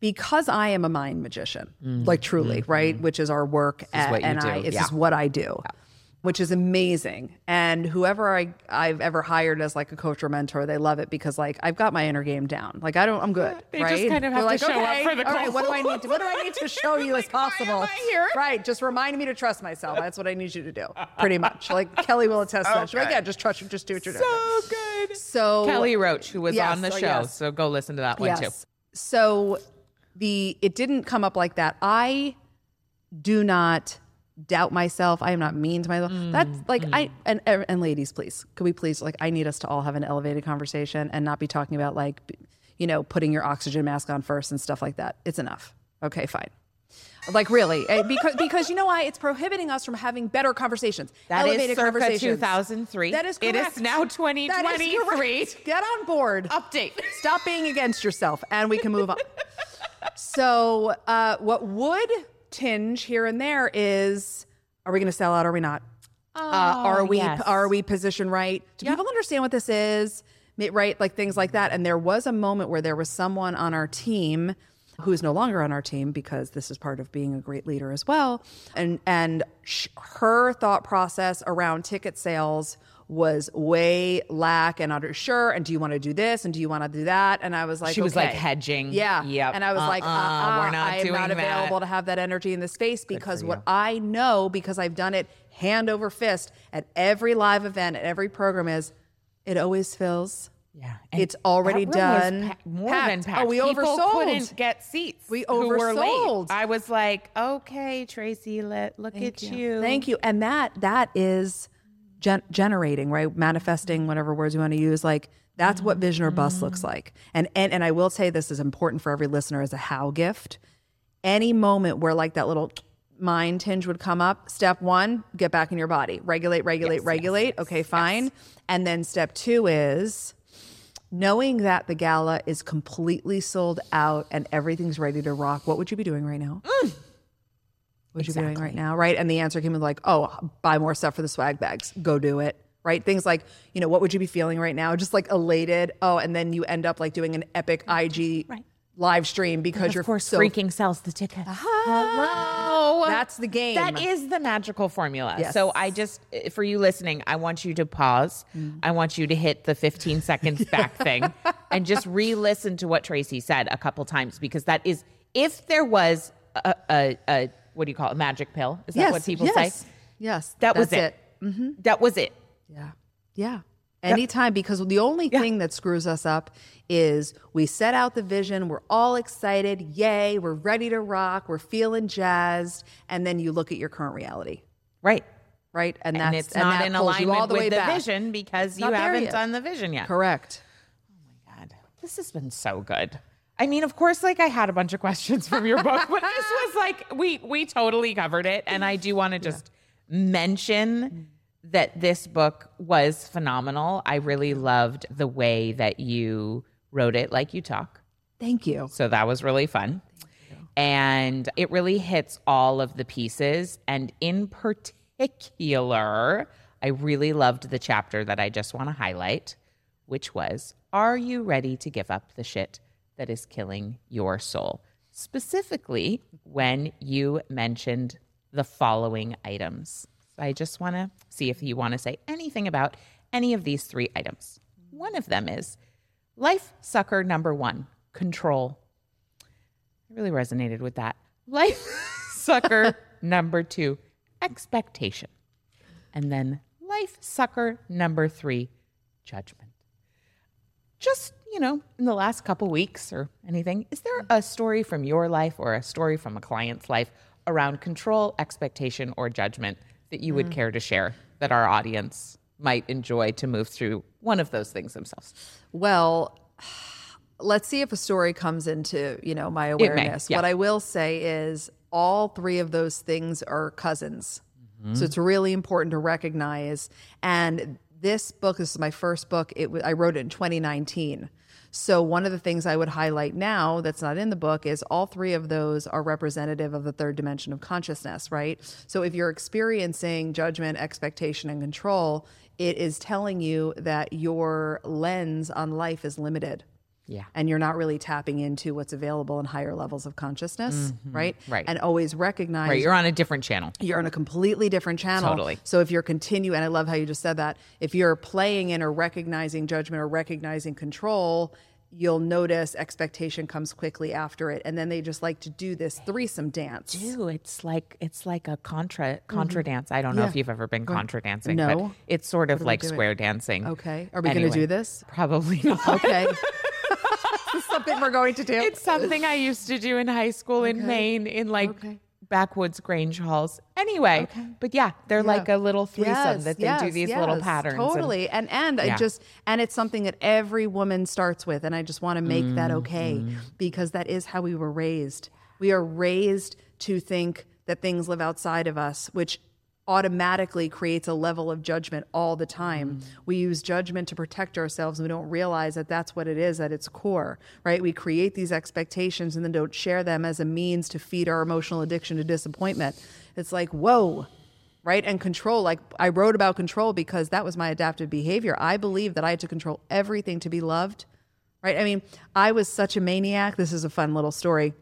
because I am a mind magician, like truly, right, which is our work, Mm-hmm. is what you and I, do, it's yeah. just what I do, which is amazing. And whoever I I've ever hired as like a coach or mentor, they love it because like I've got my inner game down. Like I don't, I'm good. They just right? kind of They're have to like, show up for the all right, call. what do I need to? What do I need to show you as Like, why am possible? I here? Right, just remind me to trust myself. That's what I need you to do, pretty much. Like Kelly will attest to that. She's like, yeah, just trust, just do what you're doing. so good. So Kelly Roach, who was Yes, on the show. yes. So go listen to that one too. So the it didn't come up like that. I do not doubt myself. I am not mean to myself. Mm, That's like I and and ladies, please, could we please like I need us to all have an elevated conversation and not be talking about like you know putting your oxygen mask on first and stuff like that. It's enough. Okay, fine. Like really, Eh, because because you know why? It's prohibiting us from having better conversations. That is elevated circa conversations. 2003. That is It correct. is now That is 2023. correct. Get on board. Update. Stop being against yourself, and we can move on. so, uh, what would tinge here and there is: Are we going to sell out? Or are we not? uh, are we Oh, yes. are we positioned right? Do people understand what this is? Right, like things like that. And there was a moment where there was someone on our team who is no longer on our team because this is part of being a great leader as well. And and sh- her thought process around ticket sales was way lack and unsure. And do you want to do this? And do you want to do that? And I was like, She was, like, hedging. Yeah. Yep. And I was like, uh, Uh-uh, we're not I am doing not that. available to have that energy in the space because what I know, because I've done it hand over fist at every live event, at every program, is it always fills. Yeah. It's already that done. pa- more Packed. than packed. Oh, we People oversold. couldn't get seats. We who were late. oversold. I was like, okay, Tracy, let look at you. Thank you. And that that is gen- generating, right? Manifesting, whatever words you want to use. Like that's what vision or bust looks like. And and and I will say this is important for every listener as a how gift. Any moment where like that little mind tinge would come up, step one, get back in your body. Regulate, regulate, regulate. okay, fine. And then step two is knowing that the gala is completely sold out and everything's ready to rock. What would you be doing right now? Mm. What would you be doing right now? Right. And the answer came with like, oh, buy more stuff for the swag bags. Go do it. Right. Things like, you know, what would you be feeling right now? Just like elated. Oh, and then you end up like doing an epic IG Right. live stream because Of you're course, so freaking sells the ticket. Hello. That's the game. That is the magical formula. Yes. So I just, eh, for you listening, I want you to pause. Mm. I want you to hit the 15 seconds back thing and just re listen to what Tracy said a couple times because that is, if there was a, a, a what do you call it, a magic pill? Is that yes, what people yes, say? Yes. That was that's it. Mm-hmm. That was it. Yeah. Yeah. Anytime, because the only thing that screws us up is we set out the vision, we're all excited, yay, we're ready to rock, we're feeling jazzed, and then you look at your current reality, Right. right? And, And that's it's not that in you all alignment the way with the back. vision because you haven't yet. done the vision yet. Correct. Oh my God, this has been so good. I mean, of course, like I had a bunch of questions from your book, but this was like we we totally covered it, and I do want to just mention that this book was phenomenal. I really loved the way that you wrote it, like you talk. Thank you. So that was really fun. And it really hits all of the pieces. And in particular, I really loved the chapter that I just want to highlight, which was Are you ready to give up the shit that is killing your soul? Specifically, when you mentioned the following items. So I just want to see if you want to say anything about any of these three items. One of them is life sucker number one control. I really resonated with that. Life sucker number two, expectation. And then life sucker number three, judgment. Just, you know, in the last couple weeks or anything, is there a story from your life or a story from a client's life around control, expectation, or judgment that you would mm. care to share that our audience might enjoy to move through one of those things themselves? Well, let's see if a story comes into you know my may, awareness. yeah. What I will say is all three of those things are cousins, so mm-hmm. it's really important to recognize. And this book, this is my first book. It I wrote it in 2019. So one of the things I would highlight now that's not in the book is all three of those are representative of the third dimension of consciousness, right? So if you're experiencing judgment, expectation, and control, it is telling you that your lens on life is limited Yeah. and you're not really tapping into what's available in higher levels of consciousness, right? Right. And always recognize Right. You're on a different channel. you're on a completely different channel. Totally. So if you're continue, and I love how you just said that, if you're playing in or recognizing judgment or recognizing control, you'll notice expectation comes quickly after it, and then they just like to do this threesome dance. Ew, it's like it's like a contra contra dance. I don't know if Mm-hmm. You've ever been contra dancing, No. but it's sort of like do it? square dancing. Okay, are we gonna do this? Probably not. Okay, something we're going to do. It's something I used to do in high school in Maine in like Okay. backwoods Grange halls. Anyway, but yeah, they're like a little threesome Yes, that they do yes, these little patterns. Totally. And and, Yeah. I just and it's something that every woman starts with. And I just want to make that okay Mm-hmm. because that is how we were raised. We are raised to think that things live outside of us, which automatically creates a level of judgment all the time. Mm. We use judgment to protect ourselves and we don't realize that that's what it is at its core, right? We create these expectations and then don't share them as a means to feed our emotional addiction to disappointment. It's like, whoa, right? And control. Like I wrote about control because that was my adaptive behavior. I believed that I had to control everything to be loved, right? I mean, I was such a maniac. This is a fun little story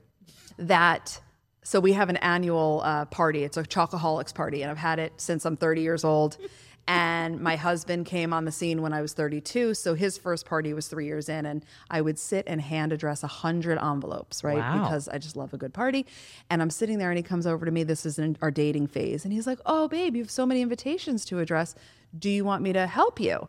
that. So we have an annual uh, party. It's a chocoholics party, and I've had it since I'm 30 years old. And my husband came on the scene when I was 32. So his first party was three years in, and I would sit and hand address a 100 envelopes, right? Wow. Because I just love a good party. And I'm sitting there, and he comes over to me. This is in our dating phase. And he's like, Oh, babe, you have so many invitations to address. Do you want me to help you?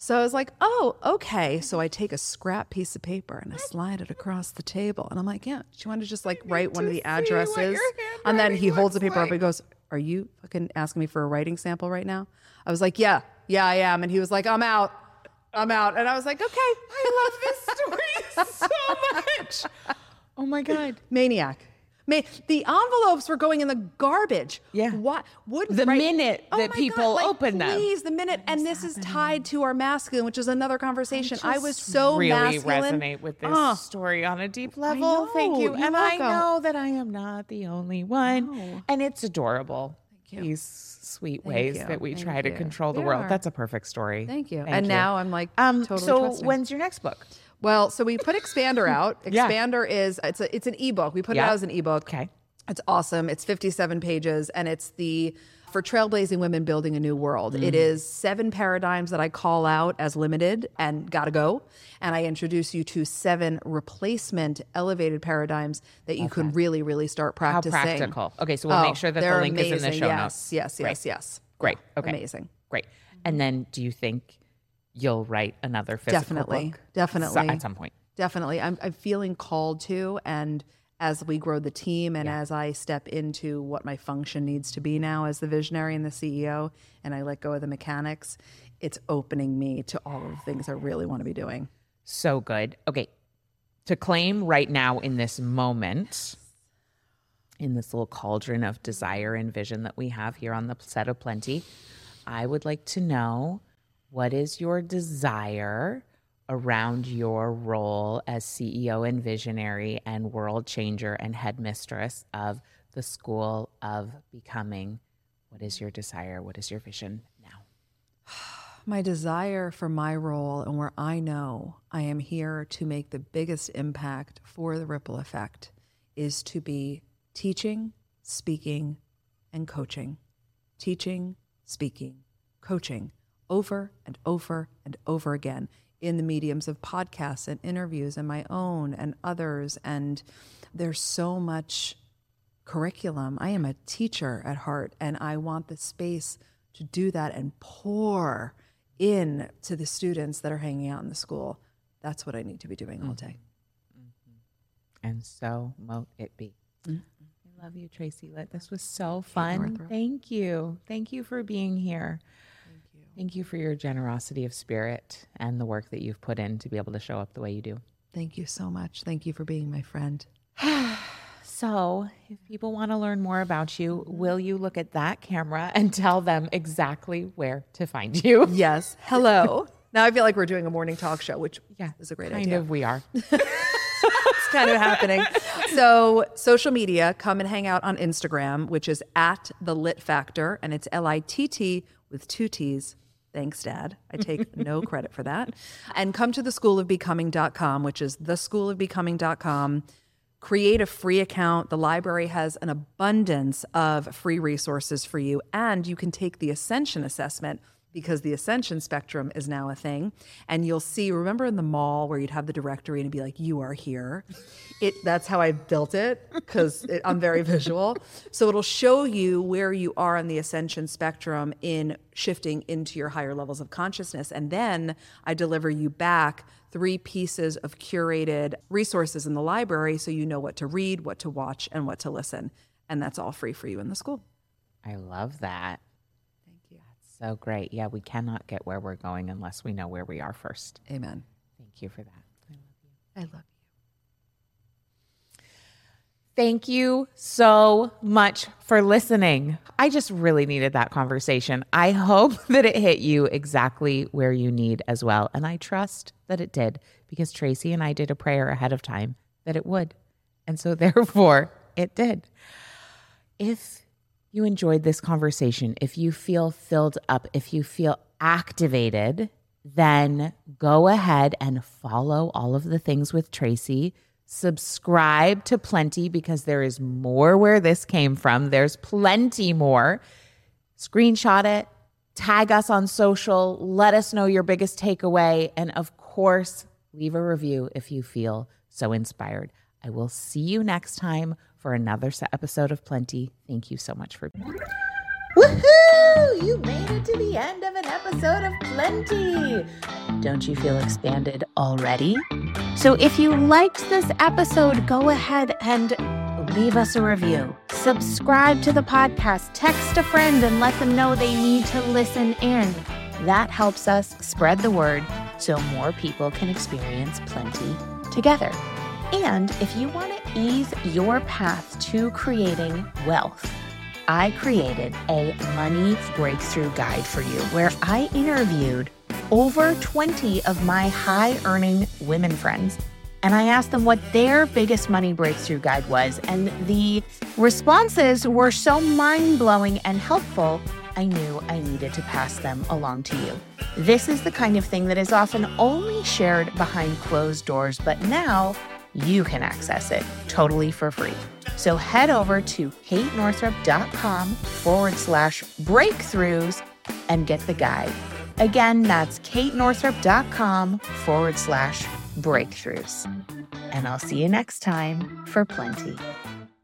So I was like, oh, okay. So I take a scrap piece of paper and I slide it across the table. And I'm like, yeah, do you want to just like write one of the to see what addresses? And then he holds the paper up like. and goes, Are you fucking asking me for a writing sample right now? I was like, Yeah, yeah, I am. And he was like, I'm out. I'm out. And I was like, Okay. I love this story so much. Oh my god. Maniac. Ma- the envelopes were going in the garbage. Yeah. What would The right- minute Oh that people God, like, open them. Please, the minute. And this is tied to our masculine, which is another conversation. I, was just so really masculine. resonate with this Ah. story on a deep level. Thank you. You're and I know that I am not the only one. No. And it's adorable. you. These sweet ways you. that we Thank try to you. control the world. are. That's a perfect story. Thank you. and now I'm like um, totally so trusting. when's your next book? Well, so we put Expander out. Yeah. Expander is it's a it's an ebook. We put it out as an ebook. Okay. It's awesome. It's 57 pages and it's the for trailblazing women building a new world. Mm. It is seven paradigms that I call out as limited and gotta go. And I introduce you to seven replacement elevated paradigms that you can really, really start How practicing. practical. Okay, so we'll Oh, make sure that the link is in the amazing. show yes, notes. Yes, yes, Great. yes. Great. Okay. Amazing. Great. And then do you think you'll write another physical definitely, book definitely, so- at some point. definitely. I'm, I'm feeling called to, and as we grow the team, and as I step into what my function needs to be now as the visionary and the CEO, and I let go of the mechanics, it's opening me to all of the things I really want to be doing. So good. Okay. To claim right now in this moment, in this little cauldron of desire and vision that we have here on the set of plenty, I would like to know what is your desire around your role as CEO and visionary and world changer and headmistress of the School of Becoming? What is your desire? What is your vision now? My desire for my role and where I know I am here to make the biggest impact for the ripple effect is to be teaching, speaking, and coaching. Teaching, speaking, coaching over and over and over again in the mediums of podcasts and interviews and my own and others. And there's so much curriculum. I am a teacher at heart, and I want the space to do that and pour in to the students that are hanging out in the school. That's what I need to be doing all day. Mm-hmm. And so mote it be. Mm-hmm. I love you, Tracy. This was so fun. Thank you. Thank you for being here. Thank you. For your generosity of spirit and the work that you've put in to be able to show up the way you do. Thank you so much. Thank you for being my friend. So, if people want to learn more about you, will you look at that camera and tell them exactly where to find you? Yes. Hello. now I feel like we're doing a morning talk show, which Yeah, is a great kind idea. of. We are. it's kind of happening. So, social media, come and hang out on Instagram, which is at the Litt Factor, and it's L I T T with two T's. Thanks, Dad. I take no credit for that. And come to the schoolofbecoming.com, which is the schoolofbecoming.com. Create a free account. The library has an abundance of free resources for you, and you can take the Ascension assessment because the Ascension spectrum is now a thing. And you'll see, remember in the mall where you'd have the directory and it'd be like, you are here. It that's how I built it because I'm very visual. So it'll show you where you are on the ascension spectrum in shifting into your higher levels of consciousness. And then I deliver you back three pieces of curated resources in the library so you know what to read, what to watch, and what to listen. And that's all free for you in the school. I love that. So great. Yeah, we cannot get where we're going unless we know where we are first. Amen. Thank you for that. I love you. I love you. Thank you so much for listening. I just really needed that conversation. I hope that it hit you exactly where you need as well. And I trust that it did because Tracy and I did a prayer ahead of time that it would. And so, therefore, it did. If you enjoyed this conversation, if you feel filled up, if you feel activated, then go ahead and follow all of the things with Tracy. Subscribe to Plenty because there is more where this came from. There's plenty more. Screenshot it, tag us on social, let us know your biggest takeaway, and of course, leave a review if you feel so inspired. I will see you next time for another episode of Plenty. Thank you so much for Woohoo! You made it to the end of an episode of Plenty. Don't you feel expanded already? So if you liked this episode, go ahead and leave us a review. Subscribe to the podcast, text a friend and let them know they need to listen in. That helps us spread the word so more people can experience plenty together. And if you want to ease your path to creating wealth, I created a money breakthrough guide for you where I interviewed over 20 of my high earning women friends and I asked them what their biggest money breakthrough guide was. And the responses were so mind blowing and helpful, I knew I needed to pass them along to you. This is the kind of thing that is often only shared behind closed doors, but now you can access it totally for free. So head over to katenorthrup.com forward slash breakthroughs and get the guide. Again, that's katenorthrup.com forward slash breakthroughs. And I'll see you next time for plenty.